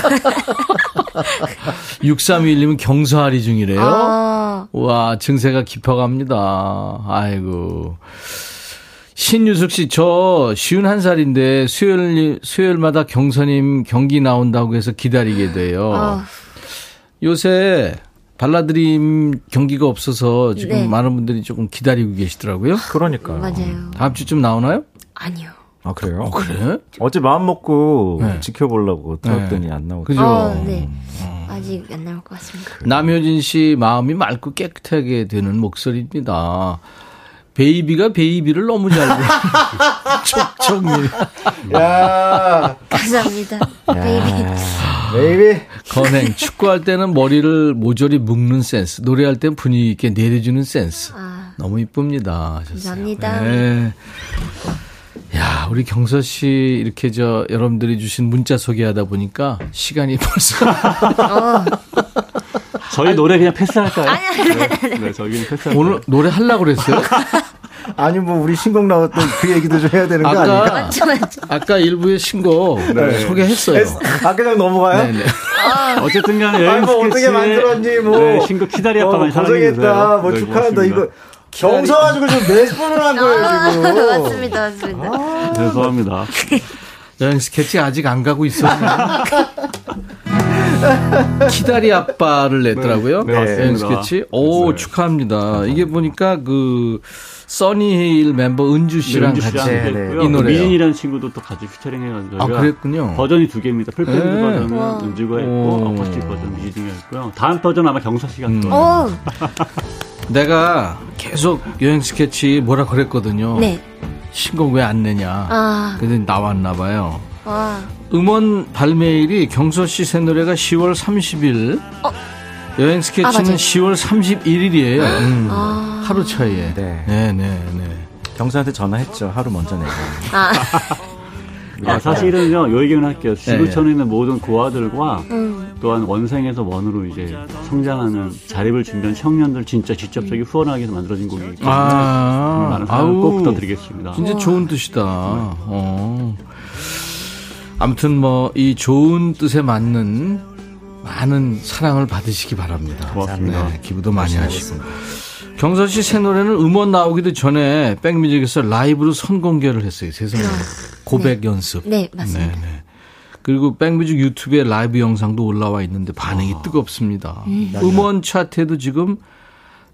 6321님은 경소하리 중이래요. 아, 와, 증세가 깊어갑니다. 아이고. 신유숙 씨, 저 쉬운 한 살인데 수요일, 수요일마다 경선님 경기 나온다고 해서 기다리게 돼요. 아, 요새 발라드림 경기가 없어서 지금 네. 많은 분들이 조금 기다리고 계시더라고요. 그러니까요. 맞아요. 다음 주쯤 나오나요? 아니요. 아, 그래요? 어, 그래? 어제 마음 먹고 네. 지켜보려고 들었더니 안 나오고. 그죠? 어, 네. 아직 안 나올 것 같습니다. 남효진 씨 마음이 맑고 깨끗하게 되는 목소리입니다. baby가 baby를 너무 잘 부르는 촉촉님. 야, 감사합니다. baby. baby. 건행 축구할 때는 머리를 모조리 묶는 센스, 노래할 땐 분위기 있게 내려주는 센스. 아, 너무 이쁩니다. 하셨어요. 감사합니다. 네. 야, 우리 경서 씨 이렇게 저 여러분들이 주신 문자 소개하다 보니까 시간이 벌써 어, 저희 노래 그냥 패스할까요? 네, 네, 저기는 패스할까요? 오늘 노래 하려고 그랬어요? 아니, 뭐, 우리 신곡 나왔던 그 얘기도 좀 해야 되는 거 아닌가? 아까 맞죠, 맞죠. 아까 일부의 신곡 소개했어요. 아, 그냥 넘어가요? 네네. 어쨌든 간에 아니, 여행 뭐, 스케치 어떻게 만들었니, 뭐. 네, 신곡 키다리 아빠 많이 어, 사랑해주세요. 고생했다. 뭐 네, 축하한다. 고맙습니다. 이거 경서가지고 좀 매스폰을 한 거예요, 지금. 아, 맞습니다, 맞습니다. 죄송합니다. 여행 스케치 아직 안 가고 있었네. 키다리 아빠를 냈더라고요. 네, 네, 맞습니다. 여행 스케치. 오, 네. 축하합니다. 이게 보니까 그, 써니힐 멤버 은주 씨랑 은주 같이 네, 했고요. 이 노래요. 미진이라는 친구도 또 같이 피처링 해가지고 아, 그랬군요. 버전이 두 개입니다. full band 네. 버전은 와. 은주가 오. 했고 어쿠스틱 버전 미진이가 했고요. 다음 버전 아마 경서 씨가 음. 할 거예요. 오, 내가 계속 여행 스케치 뭐라 그랬거든요. 네. 신곡 왜 안 내냐. 아, 근데 나왔나 봐요. 와. 음원 발매일이 경서 씨 새 노래가 10월 30일. 어. 여행 아, 스케치는 맞아요. 10월 31일이에요. 아, 하루 차이에. 네. 네, 네, 네. 경서한테 전화했죠. 하루 먼저 내고. 아, 아, 사실은요, 요 얘기는 할게요. 네, 지구촌에 있는 모든 고아들과 음, 또한 원생에서 원으로 이제 성장하는 자립을 준비한 청년들 진짜 직접적인 후원하기 위해서 만들어진 곡이기 때문에 아, 많은 사랑을 아우. 꼭 부탁드리겠습니다. 진짜 좋은 뜻이다. 어. 아무튼 뭐 이 좋은 뜻에 맞는 많은 사랑을 받으시기 바랍니다. 고맙습니다. 네, 기부도 많이 하시고. 경서 씨새 노래는 음원 나오기도 전에 백뮤직에서 라이브로 선공개를 했어요. 세상에. 고백 연습. 네, 맞습니다. 네, 네. 그리고 백뮤직 유튜브에 라이브 영상도 올라와 있는데 반응이 뜨겁습니다. 음원 차트에도 지금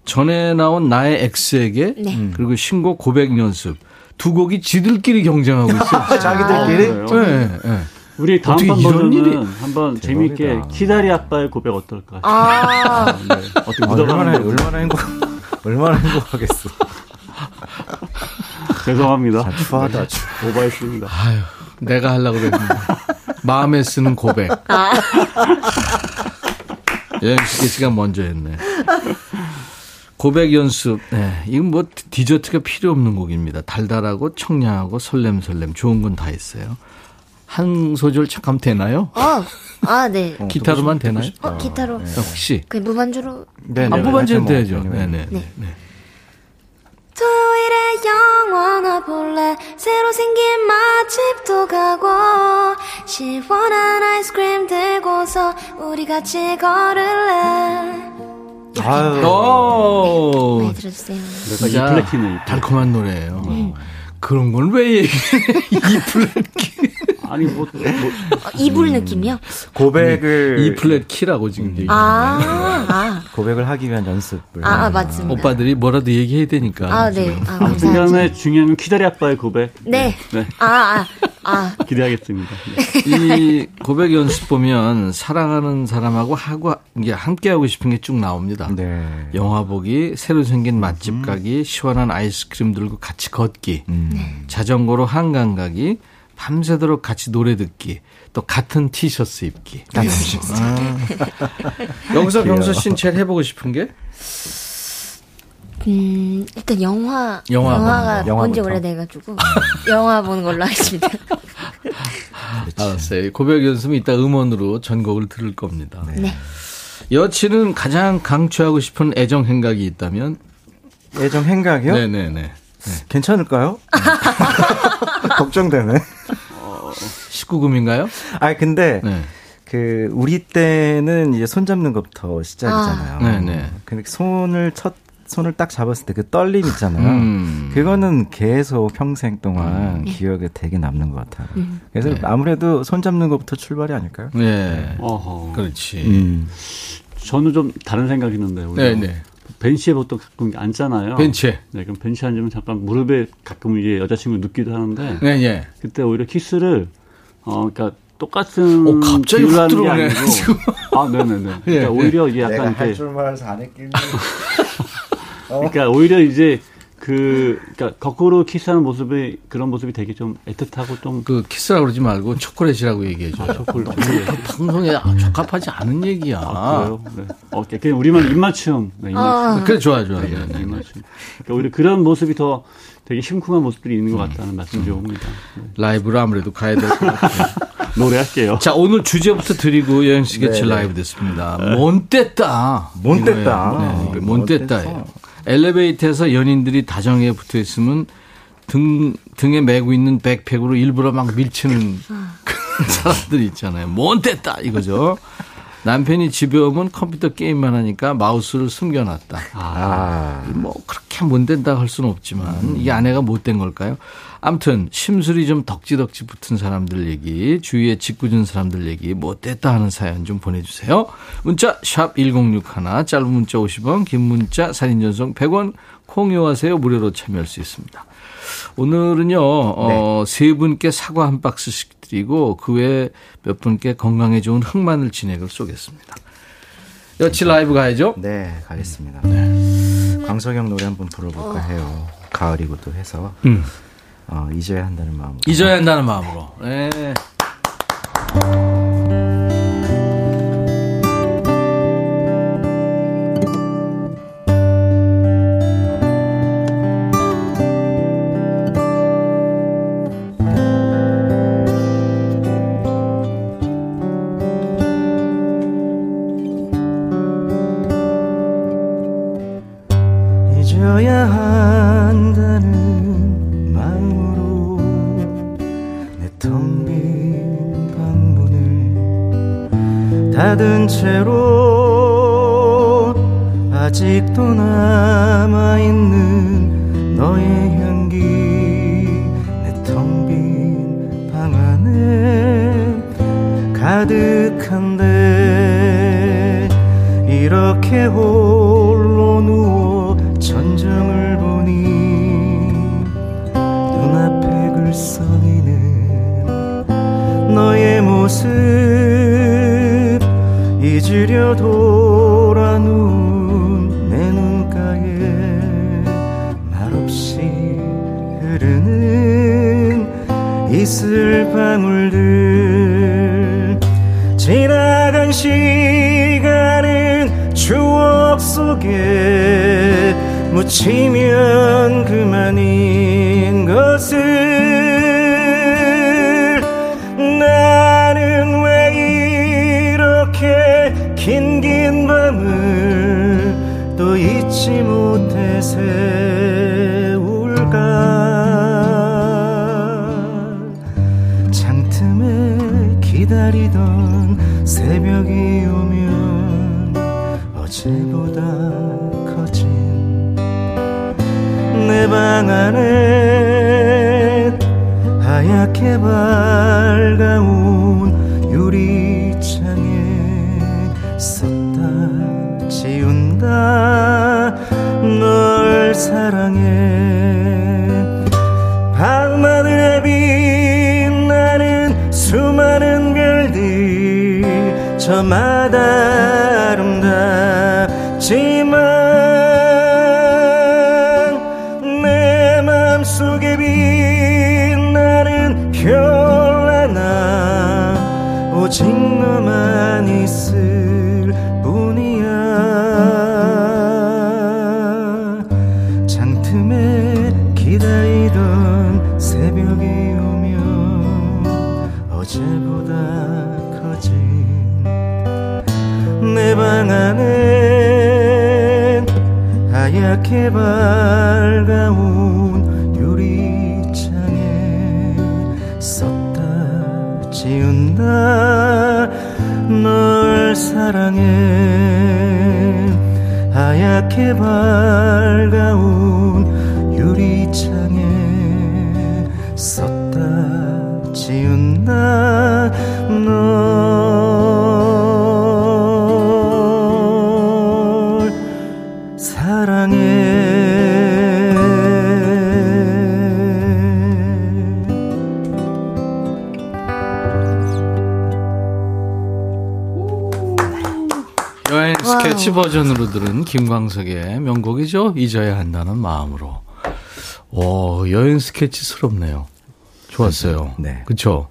전에 나온 나의 X에게 네. 그리고 신곡 고백 연습 두 곡이 지들끼리 경쟁하고 있어요. 자기들끼리? 아? 네, 네. 우리 다음 이런 버전은 일이- 한번 재미있게. 키다리 아빠의 고백 어떨까? 아, 네. 어떻게 아, 얼마나, 묻어가는 거 얼마나 행복, 얼마나 행복하겠어. 죄송합니다. 아, 추하다, 네. 추. 오버했습니다. 아유, 내가 하려고 그랬는데. 마음에 쓰는 고백. 여행시계 시간 먼저 했네. 고백 연습. 네, 이건 뭐 디저트가 필요 없는 곡입니다. 달달하고 청량하고 설렘설렘 좋은 건 다 있어요. 한 소절 잠깐 되나요? 어, 아, 네. 기타로만 되나요? 어, 기타로. 혹시 그 무반주로. 네, 안 뽑아주면 뭐, 되죠. 네, 네. 네 네. 토요일에 영화나 볼래 새로 생긴 맛집도 가고 시원한 아이스크림 들고서 우리 같이 걸을래 아유. 오, 많이 들어주세요 진짜 플래티는 달콤한 노래예요. 그런 건왜 얘기해? 이 키. 아니 뭐, 뭐 어, 이불 느낌이요? 고백을, 이 플랫 키라고 지금 얘기해. 아, 아, 고백을 하기 위한 연습을. 아, 아 맞습니다 오빠들이 뭐라도 얘기해야 되니까. 아, 네 아, 아무튼 간에 중요한 건 키다리 아빠의 고백 네. 네. 아, 아, 아, 기대하겠습니다. 네. 이 고백 연습 보면 사랑하는 사람하고 하고 이게 함께 하고 싶은 게 쭉 나옵니다. 네. 영화 보기, 새로 생긴 맛집 가기, 시원한 아이스크림 들고 같이 걷기, 자전거로 한강 가기, 밤새도록 같이 노래 듣기, 또 같은 티셔츠 입기. 같은 티셔츠. 여기서 병수 씨는 제일 해보고 싶은 게 음, 일단 영화, 영화 영화가 영화부터. 오래돼가지고 영화 보는 걸로 하겠습니다 알았어요. 고백 연습은 이따 음원으로 전곡을 들을 겁니다. 네. 여친은 가장 강추하고 싶은 애정 행각이 있다면? 애정 행각이요? 네네네. 괜찮을까요? 걱정되네. 19금인가요? 아 근데 네. 그 우리 때는 이제 손 잡는 것부터 시작이잖아요. 아. 네네. 근데 손을 첫 손을 딱 잡았을 때 그 떨림 있잖아요. 음. 그거는 계속 평생 동안 기억에 되게 남는 것 같아요. 음. 그래서 네. 아무래도 손 잡는 것부터 출발이 아닐까요? 네. 어허. 그렇지. 음. 저는 좀 다른 생각이 있는데 우리 네네. 벤치에 보통 가끔 앉잖아요. 벤치에. 네, 그럼 벤치 앉으면 잠깐 무릎에 가끔 이게 여자친구 눕기도 하는데 네, 네. 그때 오히려 키스를 어 그러니까 똑같은 오, 갑자기 확 들어오네. 아 네네네. 그러니까 예, 예. 오히려 이게 약간 이렇게 줄만 알아서 안 했길래. 그러니까 오히려 이제 그 그러니까 거꾸로 키스하는 모습이 그런 모습이 되게 좀 애틋하고 좀 그 키스라고 그러지 말고 초콜릿이라고 얘기해줘. 아, 초콜릿. 그 방송에 적합하지 않은 얘기야. 아, 그래요? 네. 어, 그냥 우리만 입맞춤. 네, 입맞춤. 그래, 좋아, 좋아. 네, 네, 네. 입맞춤. 그러니까 오히려 그런 모습이 더 되게 심쿵한 모습들이 있는 것 같다는 말씀 좀 옵니다. 네. 라이브로 아무래도 가야 될 것 같아요. 노래할게요. 자, 오늘 주제부터 드리고 여행 스케치 네네. 라이브 됐습니다. 몬때따. 몬때따. 네, 이거 몬 몬때따예요. 엘리베이터에서 연인들이 다정하게 붙어 있으면 등, 등에 메고 있는 백팩으로 일부러 막 밀치는 그런 사람들이 있잖아요. 몬때따 이거죠. 남편이 집에 오면 컴퓨터 게임만 하니까 마우스를 숨겨놨다. 아. 뭐 그렇게 못 된다 할 수는 없지만 이게 아내가 못 된 걸까요? 아무튼 심술이 좀 덕지덕지 붙은 사람들 얘기, 주위에 짓궂은 사람들 얘기 못됐다 하는 사연 좀 보내주세요. 문자 샵 #1061 짧은 문자 50원, 긴 문자 사진 전송 100원 콩 이용하세요 무료로 참여할 수 있습니다. 오늘은요 어, 세 분께 사과 한 박스씩 드리고 그 외에 몇 분께 건강에 좋은 흑마늘 진액을 쏘겠습니다. 여치 라이브 가야죠. 네, 가겠습니다. 네. 광석영 노래 한번 불러볼까 해요. 가을이고 또 해서 음. 어, 잊어야 한다는 마음. 잊어야 한다는 마음으로. 네. 잊 김광석의 명곡이죠. 잊어야 한다는 마음으로. 오, 여행 스케치스럽네요. 좋았어요. 네. 그쵸?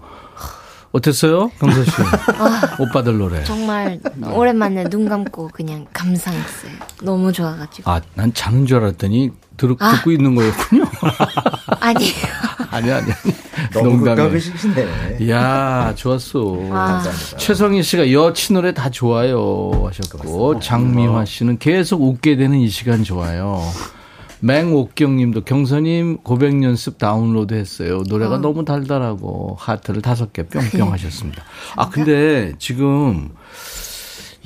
어땠어요? 강서 씨? 오빠들 노래. 정말 오랜만에 눈 감고 그냥 감상했어요. 너무 좋아가지고. 아, 난 자는 줄 알았더니 들, 아. 듣고 있는 거였군요. 아니에요. 아니, 아니, 아니. 너무. 극각이시네. 이야, 좋았어. 와. 최성희 씨가 여친 노래 다 좋아요 하셨고, 장미화 씨는 계속 웃게 되는 이 시간 좋아요. 맹옥경 님도 경서님 고백 연습 다운로드 했어요. 노래가 너무 달달하고 하트를 다섯 개 뿅뿅 하셨습니다. 아, 근데 지금,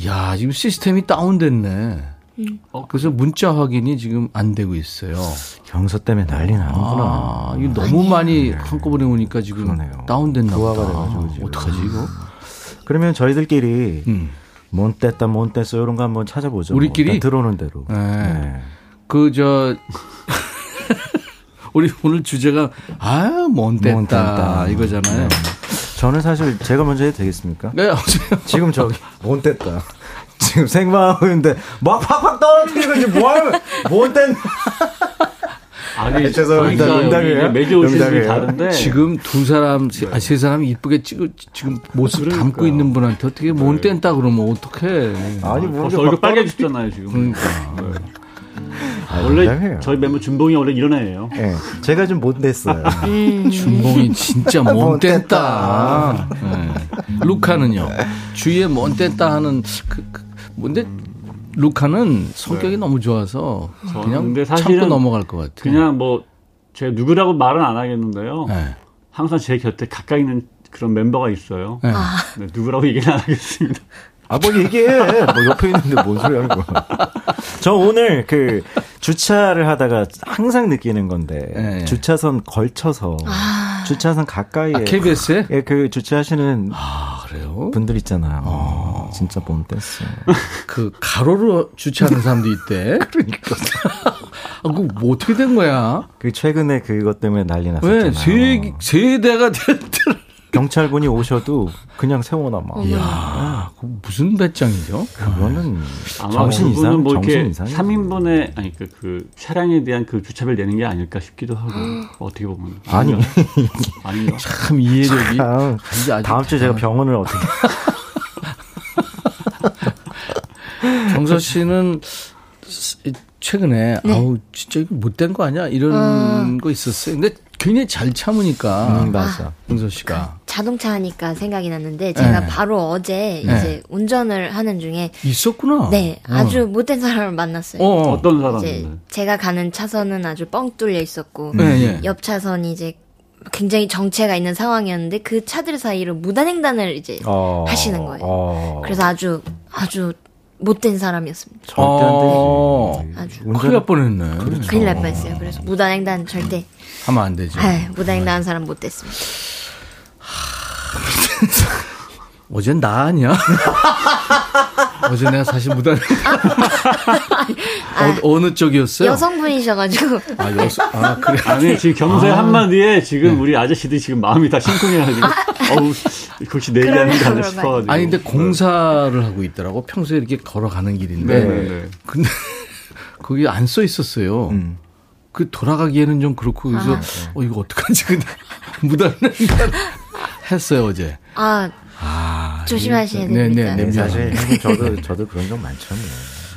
야, 지금 시스템이 다운됐네. 어, 그래서 문자 확인이 지금 안 되고 있어요. 경서 때문에 난리 나는구나. 아, 이거 너무 많이 한꺼번에 오니까 지금 그러네요. 다운됐나 보다. 돼가지고 지금. 어떡하지 이거? 그러면 저희들끼리 음. 몬 뗐다 몬 뗐어 이런 거 한번 찾아보죠. 뭐. 우리끼리? 일단 들어오는 대로. 네. 네. 그저 우리 오늘 주제가 뗐다. 이거잖아요. 저는 사실 제가 먼저 해도 되겠습니까? 네. 지금 저기 몬 뗐다. 지금 생방하는데 막 팍팍 떨어뜨리고 지금 뭐하는 몬 뗐. 아니, 죄송합니다. 저희가 농담이에요. 매주 오시는 분이 농담이에요. 다른데 지금 두 사람, 아, 세 사람이 이쁘게 찍어, 지금 모습 그러니까요. 담고 있는 분한테 어떻게 못 뗐다 그러면 어떡해. 아니 뭐 벌써 얼굴 빨개졌잖아요 지금. 그러니까. 원래 농담이에요. 저희 멤버 준봉이 원래 이런 애예요. 예, 제가 좀못 냈어요. 준봉이 진짜 못못 뗐다. 네. 루카는요. 주위에 못 뗐다 하는 그, 그 뭔데 루카는 성격이 너무 좋아서 그냥 네. 근데 참고 사실은 넘어갈 것 같아요. 그냥 뭐 제가 누구라고 말은 안 하겠는데요. 네. 항상 제 곁에 가까이 있는 그런 멤버가 있어요. 네. 네, 누구라고 얘기는 안 하겠습니다. 아, 뭐 얘기해. 뭐 옆에 있는데 뭔 소리 하는 거야. 저 오늘 그 주차를 하다가 항상 느끼는 건데 네. 주차선 걸쳐서 주차선 가까이에 아, KBS에? 예, 그 주차하시는 아, 그래요? 분들 있잖아요. 진짜 못 뗐어. 그 가로로 주차하는 사람도 있대. 그러니까. 아, 그거 뭐 어떻게 된 거야? 그 최근에 그것 때문에 난리 났었잖아요. 왜 세, 세 대가 될 때. 경찰분이 오셔도 그냥 세워놔 막. 이야, 무슨 배짱이죠? 그거는 아마 정신 이상, 뭐 정신 이상. 3인분의 아니 그, 그 차량에 대한 그 주차비를 내는 게 아닐까 싶기도 하고 어떻게 보면 아니. 아닌가? 참 이해력이. 아, 아주 다음 주에 제가 병원을 어떻게 정서 씨는 최근에 아우 진짜 이거 못된 거 아니야 이런 거 있었어요. 근데 굉장히 잘 참으니까 음, 맞아. 정서 씨가 자동차 하니까 생각이 났는데 제가 네. 바로 어제 네. 이제 운전을 하는 중에 있었구나. 네 아주 못된 사람을 만났어요. 어. 어떤 이제 사람인데? 제가 가는 차선은 아주 뻥 뚫려 있었고 네, 네. 옆 차선이 이제 굉장히 정체가 있는 상황이었는데 그 차들 사이로 무단횡단을 이제 어, 하시는 거예요. 어. 그래서 아주 아주 못된 사람이었습니다. 절대 안 어. 되지. 아주 큰일 날 뻔했네. 큰일 날 뻔했어요. 그래서 무단횡단 절대 하면 안 되죠. 아, 무단횡단한 사람 못 됐습니다. 어젠 나 아니야? 어제 내가 사실 무단 어, 느 쪽이었어요? 여성분이셔가지고 아, 여성. 아, 그래. 아니 지금 경서의 한마디에 지금 우리 아저씨들이 지금 마음이 다 심쿵해가지고 어우 그렇지 내 얘기하는 게 아니라 그러면 싶어가지고 아니 근데 공사를 하고 있더라고. 평소에 이렇게 걸어가는 길인데. 네, 네, 네. 근데 거기 안 써 있었어요. 음. 그 돌아가기에는 좀 그렇고 그래서 어 이거 어떡하지 근데 무단횡단 했어요 어제. 아 아 조심하셔야 네, 됩니다. 네, 네. 네, 사실 형님 저도 저도 그런 적 많죠. 뭐.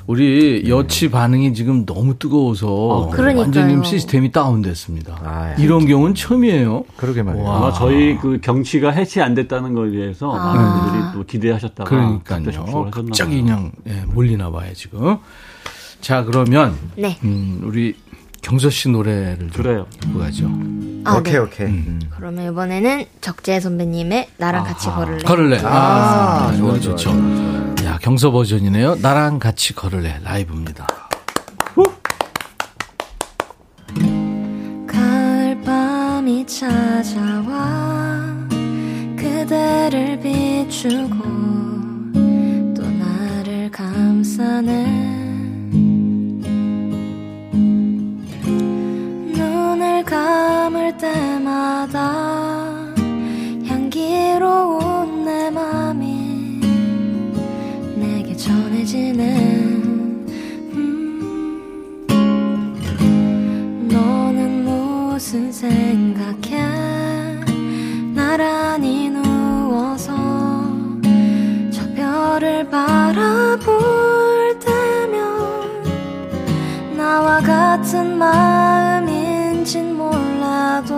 우리 여치 반응이 지금 너무 뜨거워서 그러니까요. 완전히 지금 시스템이 다운됐습니다. 아, 이런 경우는 처음이에요. 그러게 말이에요. 와. 아마 저희 그 경치가 해치 안 됐다는 거에 대해서 아. 많은 분들이 또 기대하셨다가 그러니까요. 갑자기. 그냥 예, 몰리나 봐요 지금. 자 그러면 네. 음, 우리 경서 씨 노래를 좀 그래요. 듣고 가죠. 아, 오케이, 네. 오케이. 음. 그러면 이번에는 적재 선배님의 나랑 같이 걸을래. 걸을래. 아, 아, 좋아, 좋죠. 야 경서 버전이네요. 나랑 같이 걸을래 라이브입니다. 가을밤이 찾아와 그대를 비추고 또 나를 감싸네 생각해. 나란히 누워서 저 별을 바라볼 때면 나와 같은 마음인진 몰라도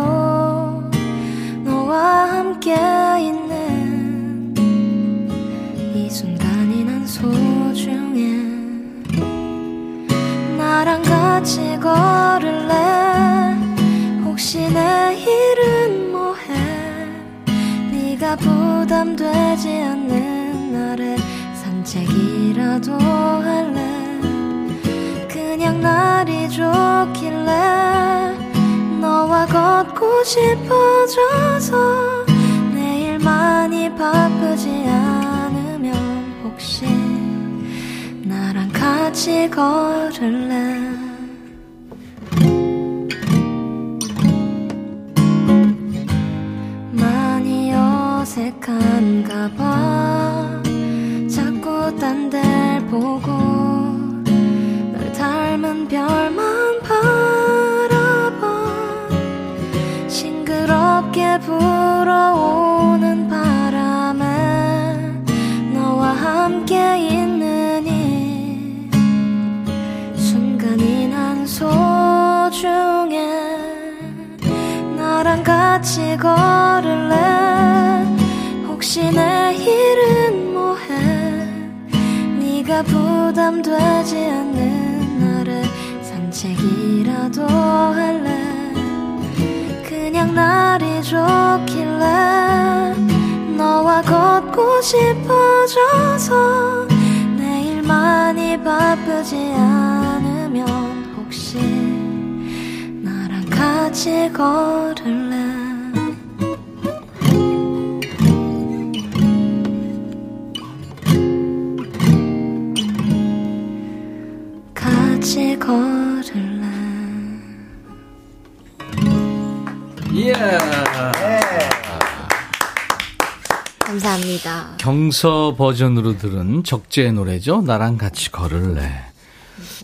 너와 함께 있는 이 순간이 난 소중해. 나랑 같이 걸을래 혹시 내일은 뭐해? 네가 부담되지 않는 날에 산책이라도 할래? 그냥 날이 좋길래 너와 걷고 싶어져서 내일 많이 바쁘지 않으면 혹시 나랑 같이 걸을래 어색한가 봐. 자꾸 딴 데를 보고 널 닮은 별만 바라봐. 싱그럽게 불어오는 바람에 너와 함께 이 순간이 난 소중해. 나랑 같이 걸 부담되지 않는 날에 산책이라도 할래? 그냥 날이 좋길래 너와 걷고 싶어져서 내일 많이 바쁘지 않으면 혹시 나랑 같이 걸을 감사합니다. 경서 버전으로 들은 적재 노래죠. 나랑 같이 걸을래.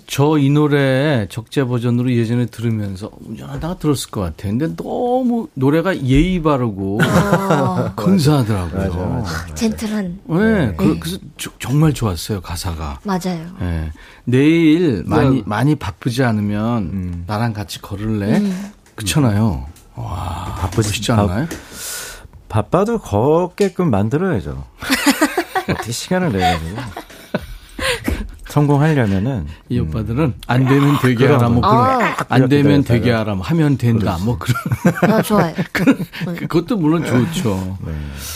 저 이 노래 적재 버전으로 예전에 들으면서 운전하다가 들었을 것 같아요. 근데 너무 노래가 예의 바르고 근사하더라고요. 맞아, 맞아. 젠틀한. 네, 그, 그래서 저- 정말 좋았어요 가사가. 맞아요. 예. 내일 많이 많이 바쁘지 않으면 나랑 같이 걸을래? 그렇잖아요. 와, 바쁘시지 않나요? 바 빠도 걷게끔 만들어야죠. 어떻게 시간을 내가지고. 성공하려면은. 이 오빠들은 안 되면 되게 그럼. 하라 뭐 그런 아. 안 되면. 되게 하라 뭐 하면 된다 뭐 그런 아, 좋아요. 그것도 물론 좋죠.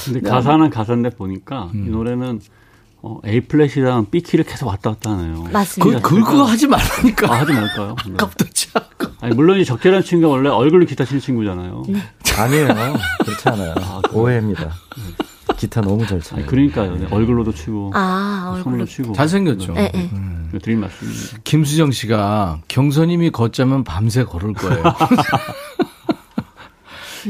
근데 가사는 가사인데 보니까 이 노래는 어, A 플랫이랑 B 키를 계속 왔다 갔다 하네요. 맞습니다. 그, 그, 그거 하지 말라니까. 아, 하지 말까요? 네. 아깝다, 자꾸. 아니, 물론 이 적재란 친구가 원래 얼굴로 기타 치는 친구잖아요. 아니에요. 그렇지 않아요. 오해입니다. 기타 너무 잘 쳐요. 아니, 그러니까요. 네, 얼굴로도 치고 아, 손으로 얼굴로. 치고. 잘생겼죠. 네, 네. 네, 드린 말씀입니다. 김수정 씨가 경선님이 걷자면 밤새 걸을 거예요.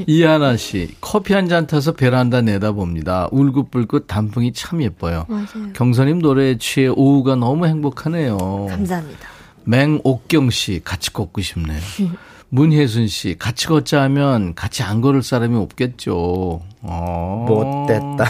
이하나 씨, 커피 한 잔 타서 베란다 내다봅니다. 울긋불긋 단풍이 참 예뻐요. 맞아요. 경선님 노래에 취해 오후가 너무 행복하네요. 감사합니다. 맹옥경 씨 같이 걷고 싶네요. 문혜순 씨 같이 걷자 하면 같이 안 걸을 사람이 없겠죠. 어. 못됐다.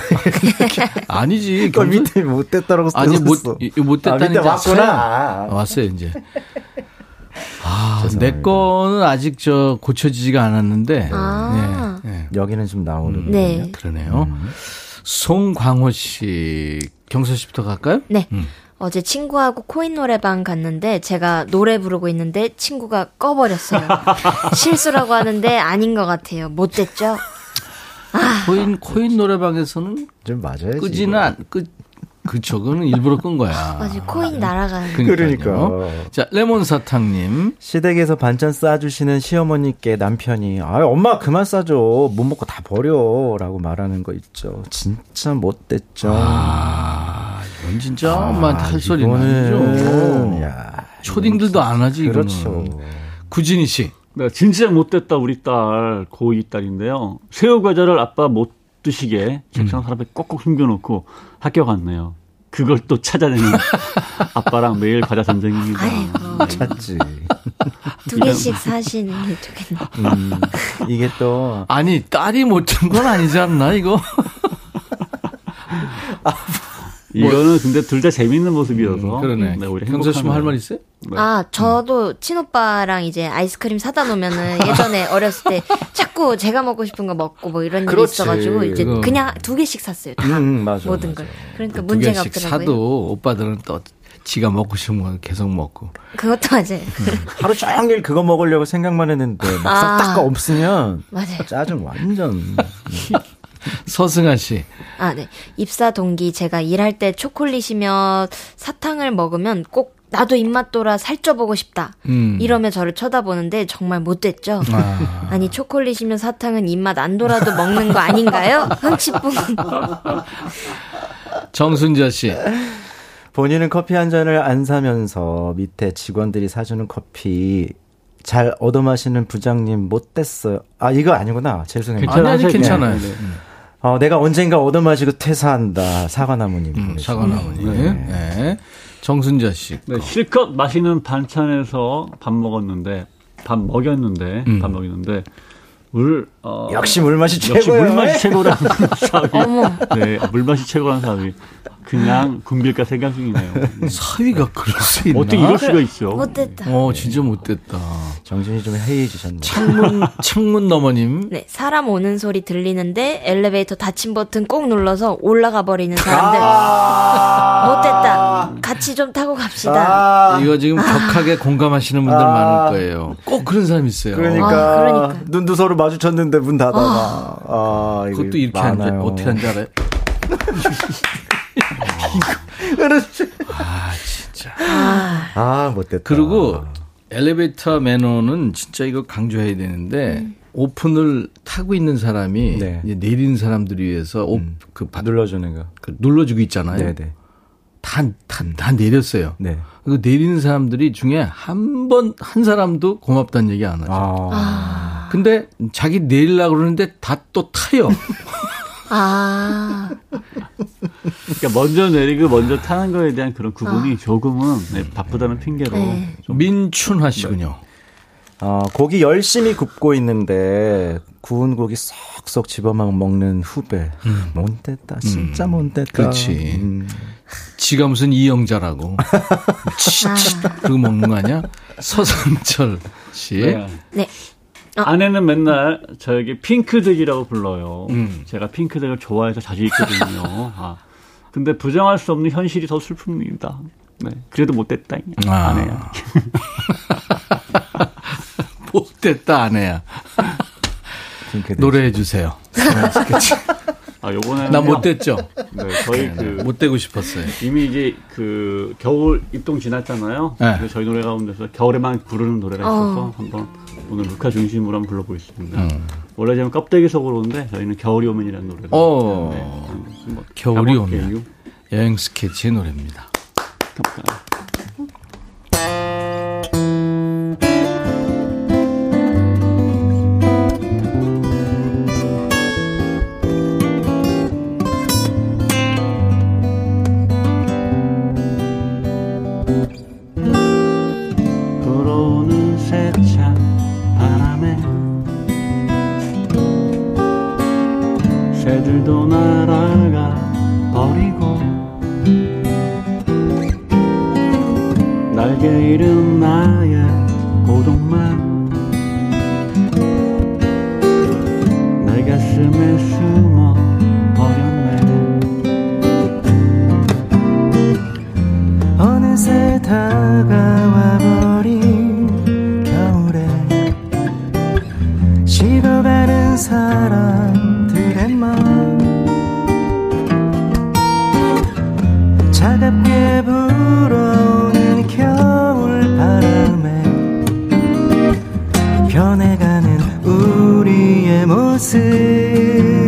아니지. 경선- 밑에 못됐다라고 아니 못 못됐다는 아, 밑에 왔구나. 왔어요 이제. 아, 내 거는 아직 저 고쳐지지가 않았는데. 아. 네, 네. 여기는 좀 나오는. 네. 그러네요. 송광호 씨, 경서 씨부터 갈까요? 네. 음. 어제 친구하고 코인 노래방 갔는데 제가 노래 부르고 있는데 친구가 꺼버렸어요. 실수라고 하는데 아닌 것 같아요. 못됐죠? 코인 코인 노래방에서는 좀 맞아야지. 끄지는 않, 끄, 그쵸. 그거는 일부러 끈 거야. 맞아 코인 날아가는. 그러니까요. 그러니까. 자, 레몬 사탕님. 시댁에서 반찬 싸주시는 시어머니께 남편이 아 엄마 그만 싸줘 못 먹고 다 버려 라고 말하는 거 있죠. 진짜 못됐죠. 아, 이건 진짜 엄마한테 할 소리는 이거는, 아니죠. 야, 초딩들도 안 하지, 이거는. 그렇죠. 구진희 씨. 네, 진짜 못됐다 우리 딸 고2 딸인데요. 새우 과자를 아빠 못 드시게 책상 사람에 꼭꼭 숨겨놓고 학교 갔네요. 그걸 또 찾아내는 아빠랑 매일 과자 전쟁입니다. 아이고 찾지. 두 개씩 사시는 게 좋겠네. 음, 이게 또 아니, 딸이 못한 건 아니지 않나, 이거? 이거는 근데 둘 다 재밌는 모습이어서 음, 그러네. 네, 오히려 경서 씨뭐할 행복하네요. 말 있어요? 아, 저도 친오빠랑 이제 아이스크림 사다 놓으면은 예전에 어렸을 때 자꾸 제가 먹고 싶은 거 먹고 뭐 이런 일이 그렇지. 있어가지고 이제 그거. 그냥 두 개씩 샀어요. 다. 음, 맞아, 모든 맞아. 걸. 그러니까 두 문제가 개씩 없더라고요. 사도 오빠들은 또 지가 먹고 싶은 거 계속 먹고. 그것도 맞아요. 하루 종일 그거 먹으려고 생각만 했는데 막상 아. 딱 없으면 맞아요. 짜증 완전. 서승아 씨. 아, 네. 입사 동기 제가 일할 때 초콜릿이며 사탕을 먹으면 꼭 나도 입맛 돌아 살쪄보고 싶다. 음. 이러며 저를 쳐다보는데 정말 못됐죠. 아. 아니 초콜릿이면 사탕은 입맛 안 돌아도 먹는 거 아닌가요? 흥치뿡. 정순자 씨. 본인은 커피 한 잔을 안 사면서 밑에 직원들이 사주는 커피 잘 얻어 마시는 부장님 못됐어요. 아 이거 아니구나. 죄송해요. 아니, 괜찮아요. 괜찮아요. 네, 네. 어, 내가 언젠가 얻어 마시고 퇴사한다. 사과나무님. 음, 보내주셨네요. 사과나무니. 네. 정순자 씨. 네, 실컷 맛있는 반찬에서 밥 먹었는데 밥 먹였는데 음. 밥 먹였는데 물 어, 역시 물맛이 역시 최고예요. 물맛이 최고라는 사위. 네, 물맛이 최고라는 사위. 그냥 굶길까 생각 중이네요. 사위가 그럴 수 있나? 어떻게 이럴 수가 있죠? 못됐다. 어, 진짜 못됐다. 정신이 좀 해이해지셨네요. 창문, 창문 너머님. 네, 사람 오는 소리 들리는데 엘리베이터 닫힌 버튼 꼭 눌러서 올라가 버리는 사람들. 못됐다. 같이 좀 타고 갑시다. 아, 이거 지금 격하게 공감하시는 분들 아. 많을 거예요. 꼭 그런 사람 있어요. 그러니까, 아, 그러니까. 눈도 서로 마주쳤는데 문 닫아봐. 아, 이거 그것도 이렇게 하는데 많아요. 어떻게 하는지 알아요? 그렇지. 아, 진짜. 아, 못됐다. 그리고 엘리베이터 매너는 진짜 이거 강조해야 되는데 오픈을 타고 있는 사람이 네. 이제 내리는 사람들을 위해서 오, 음. 그, 받, 눌러주는 거. 그 눌러주고 있잖아요. 네네. 다, 다, 다 내렸어요. 네. 그 내리는 사람들이 중에 한 번, 한 사람도 고맙다는 얘기 안 하죠. 아. 근데 자기 내리려고 그러는데 다 또 타요. 아, 그러니까 먼저 내리고 먼저 타는 거에 대한 그런 구분이 조금은 네, 바쁘다는 핑계로 네. 좀 민춘 하시군요. 어, 고기 열심히 굽고 있는데 구운 고기 쏙쏙 집어만 먹는 후배. 못됐다. 진짜 못됐다. 음. 그렇지. 음. 지가 무슨 이영자라고. 치치 그러고 먹는 거 아니야? 서상철 씨. 네. 네. 어. 아내는 맨날 저에게 핑크색이라고 불러요. 음. 제가 핑크색을 좋아해서 자주 입거든요. 아. 근데 부정할 수 없는 현실이 더 슬픕니다. 네. 그래도 못됐다. 아. 아내야. 못됐다 아내야. 노래해 주세요. 아, 요번에는. 나 못 됐죠? 네, 저희 그. 못 되고 싶었어요. 이미 이제 그 겨울 입동 지났잖아요. 네. 그래서 저희 노래 가운데서 겨울에만 부르는 노래가 있어서 어. 한번 오늘 루카 중심으로 한번 불러보겠습니다. 음. 원래 제목 껍데기 속으로인데 저희는 겨울이 오면이라는 노래를 어. 네, 겨울이. 오면. 여행 스케치의 노래입니다. 변해가는 우리의 모습.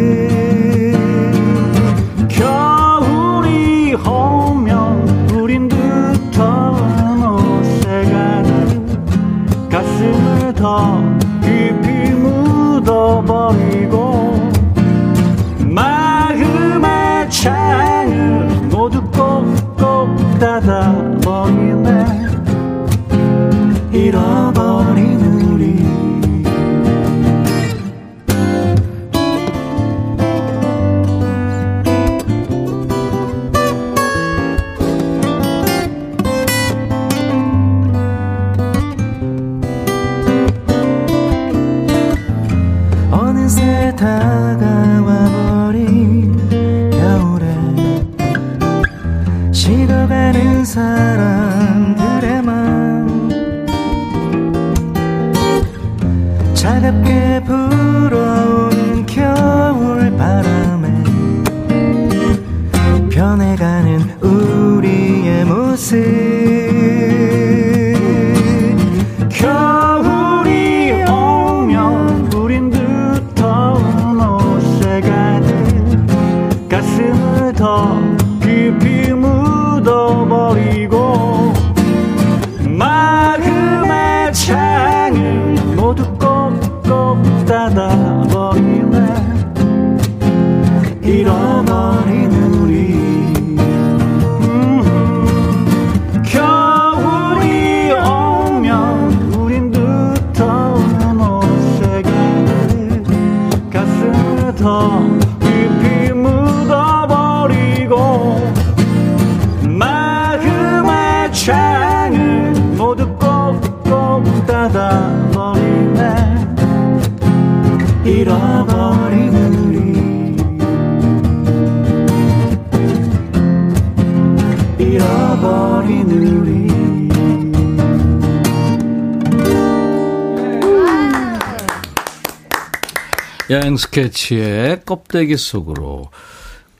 여행 스케치의 껍데기 속으로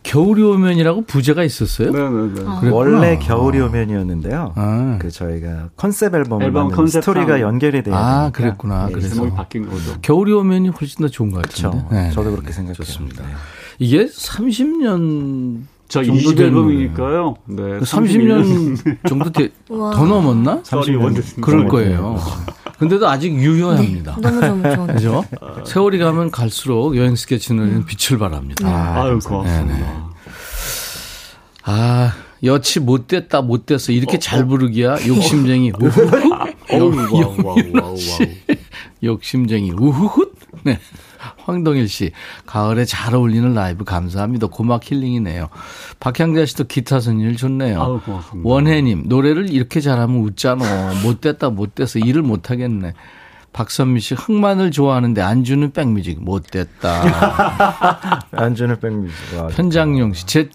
겨울이 오면이라고 부제가 있었어요? 네네네. 그랬구나. 원래 겨울이 오면이었는데요. 아. 그 저희가 컨셉 앨범을 앨범 컨셉상. 스토리가 연결이 돼야 아, 되니까. 그랬구나. 예, 그래서. 바뀐 거죠. 겨울이 오면이 훨씬 더 좋은 것 그렇죠. 같은데. 네. 저도 그렇게 생각해요. 좋습니다. 네. 이게 30년 저 정도 20 되는 앨범이니까요. 네. 30년 정도 돼, 우와. 더 넘었나? 30년. 그럴 거예요. 근데도 아직 유효합니다. 너무 너무 좋은. 그죠? 세월이 가면 갈수록 여행 스케치는 빛을 발합니다. 아 유, 고맙습니다. 아, 여치 못됐다, 못됐어. 이렇게 잘 부르기야. 욕심쟁이. 우후훗. 욕심쟁이. 우후훗. 네. 황동일 씨, 가을에 잘 어울리는 라이브 감사합니다. 고막 힐링이네요. 박향자 씨도 기타 선율 좋네요. 아유, 고맙습니다. 원혜님, 노래를 이렇게 잘하면 웃잖아. 못됐다, 못됐어. 일을 못하겠네. 박선미 씨, 흑마늘 좋아하는데 안주는 백뮤직. 못됐다. 안주는 백뮤직. 와, 현장용 씨, 제,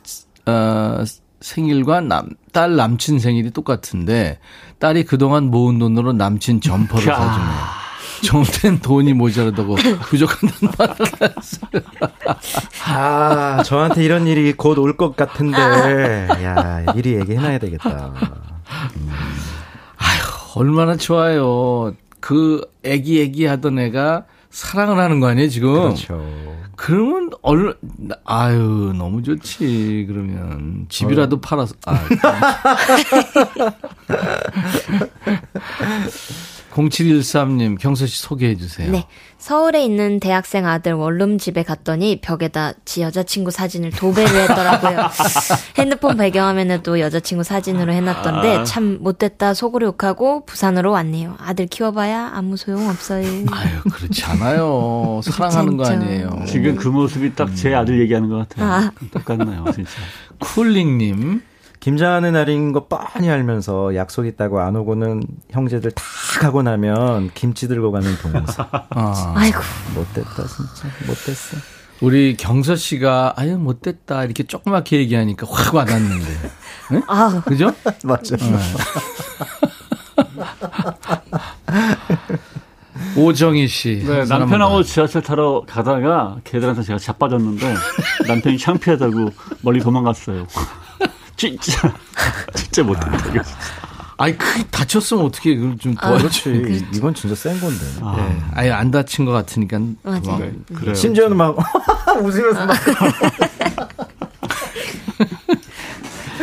어, 생일과 남, 딸 남친 생일이 똑같은데, 딸이 그동안 모은 돈으로 남친 점퍼를 캬. 사주네요. 정된 돈이 모자라다고 부족한다는 말을 했어요. 아, 저한테 이런 일이 곧 올 것 같은데, 야, 미리 얘기해놔야 되겠다. 얼마나 좋아요. 그 애기 애기 하던 애가 사랑을 하는 거 아니에요, 지금? 그렇죠. 그러면 얼 아유 너무 좋지 그러면 집이라도 팔아서 아 0713님 경서 씨 소개해 주세요. 네. 서울에 있는 대학생 아들 원룸 집에 갔더니 벽에다 지 여자친구 사진을 도배를 했더라고요. 핸드폰 배경화면에도 여자친구 사진으로 해놨던데 참 못됐다 속으로 욕하고 부산으로 왔네요. 아들 키워봐야 아무 소용 없어요. 아유 그렇지 않아요. 사랑하는 거. 아니에요. 지금 그 모습이 딱 제 아들 얘기하는 것 같아요. 아. 똑같나요, 진짜. 쿨링님 김장하는 날인 거 뻔히 알면서 약속 있다고 안 오고는 형제들 다 가고 나면 김치 들고 가는 동서. 아, 아이고. 못됐다, 진짜. 못됐어. 우리 경서 씨가 아유 못됐다 이렇게 조그맣게 얘기하니까 확 와닿는데. 네? 아, 그죠? 맞아. 오정희 씨. 네, 남편하고 지하철 타러 가다가 걔들한테 제가 자빠졌는데 남편이 창피하다고 멀리 도망갔어요. 진짜 진짜 못했다. 이거. 아니, 그, 다쳤으면 어떻게, 그걸 좀 도와야지. 그렇지. 이건 진짜 센 건데. 아, 네. 아예 안 다친 것 같으니까. 맞아요. 막 네, 그래요. 심지어는 막 웃으면서 막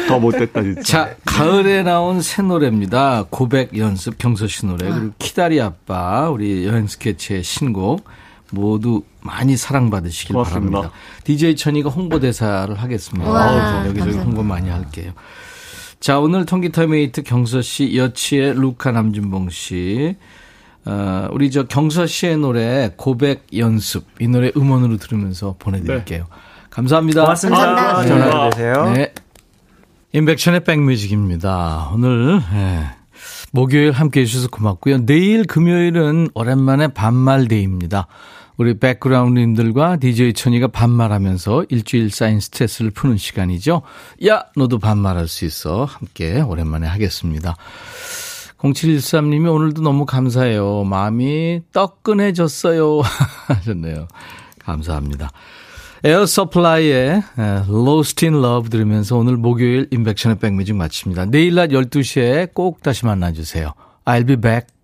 더 못됐다 진짜. 자, 가을에 나온 새 노래입니다. 고백 연습 경서 씨 노래. 그리고 키다리 아빠, 우리 여행 스케치의 신곡. 모두 많이 사랑받으시길 고맙습니다. 바랍니다. DJ 천이가 홍보대사를 하겠습니다. 와, 여기저기 감사합니다. 홍보 많이 할게요. 자, 오늘 통기타 mate 경서 씨, 여행스케치의 루카 남준봉 씨. 어, 우리 저 경서 씨의 노래 고백 연습. 이 노래 음원으로 들으면서 보내드릴게요. 감사합니다. 고맙습니다. 감사합니다. 전화 되세요. 네. 인백션의 백뮤직입니다. 오늘 예, 목요일 함께 해주셔서 고맙고요. 내일 금요일은 오랜만에 반말day입니다. 우리 background님들과 DJ 천이가 반말하면서 일주일 쌓인 스트레스를 푸는 시간이죠. 야, 너도 반말할 수 있어. 함께 오랜만에 하겠습니다. 0713님이 오늘도 너무 감사해요. 마음이 떠끈해졌어요. 하셨네요. 감사합니다. Air Supply의 Lost in Love 들으면서 오늘 목요일 인백션의 백뮤직 마칩니다. 내일 낮 12시에 꼭 다시 만나주세요. I'll be back.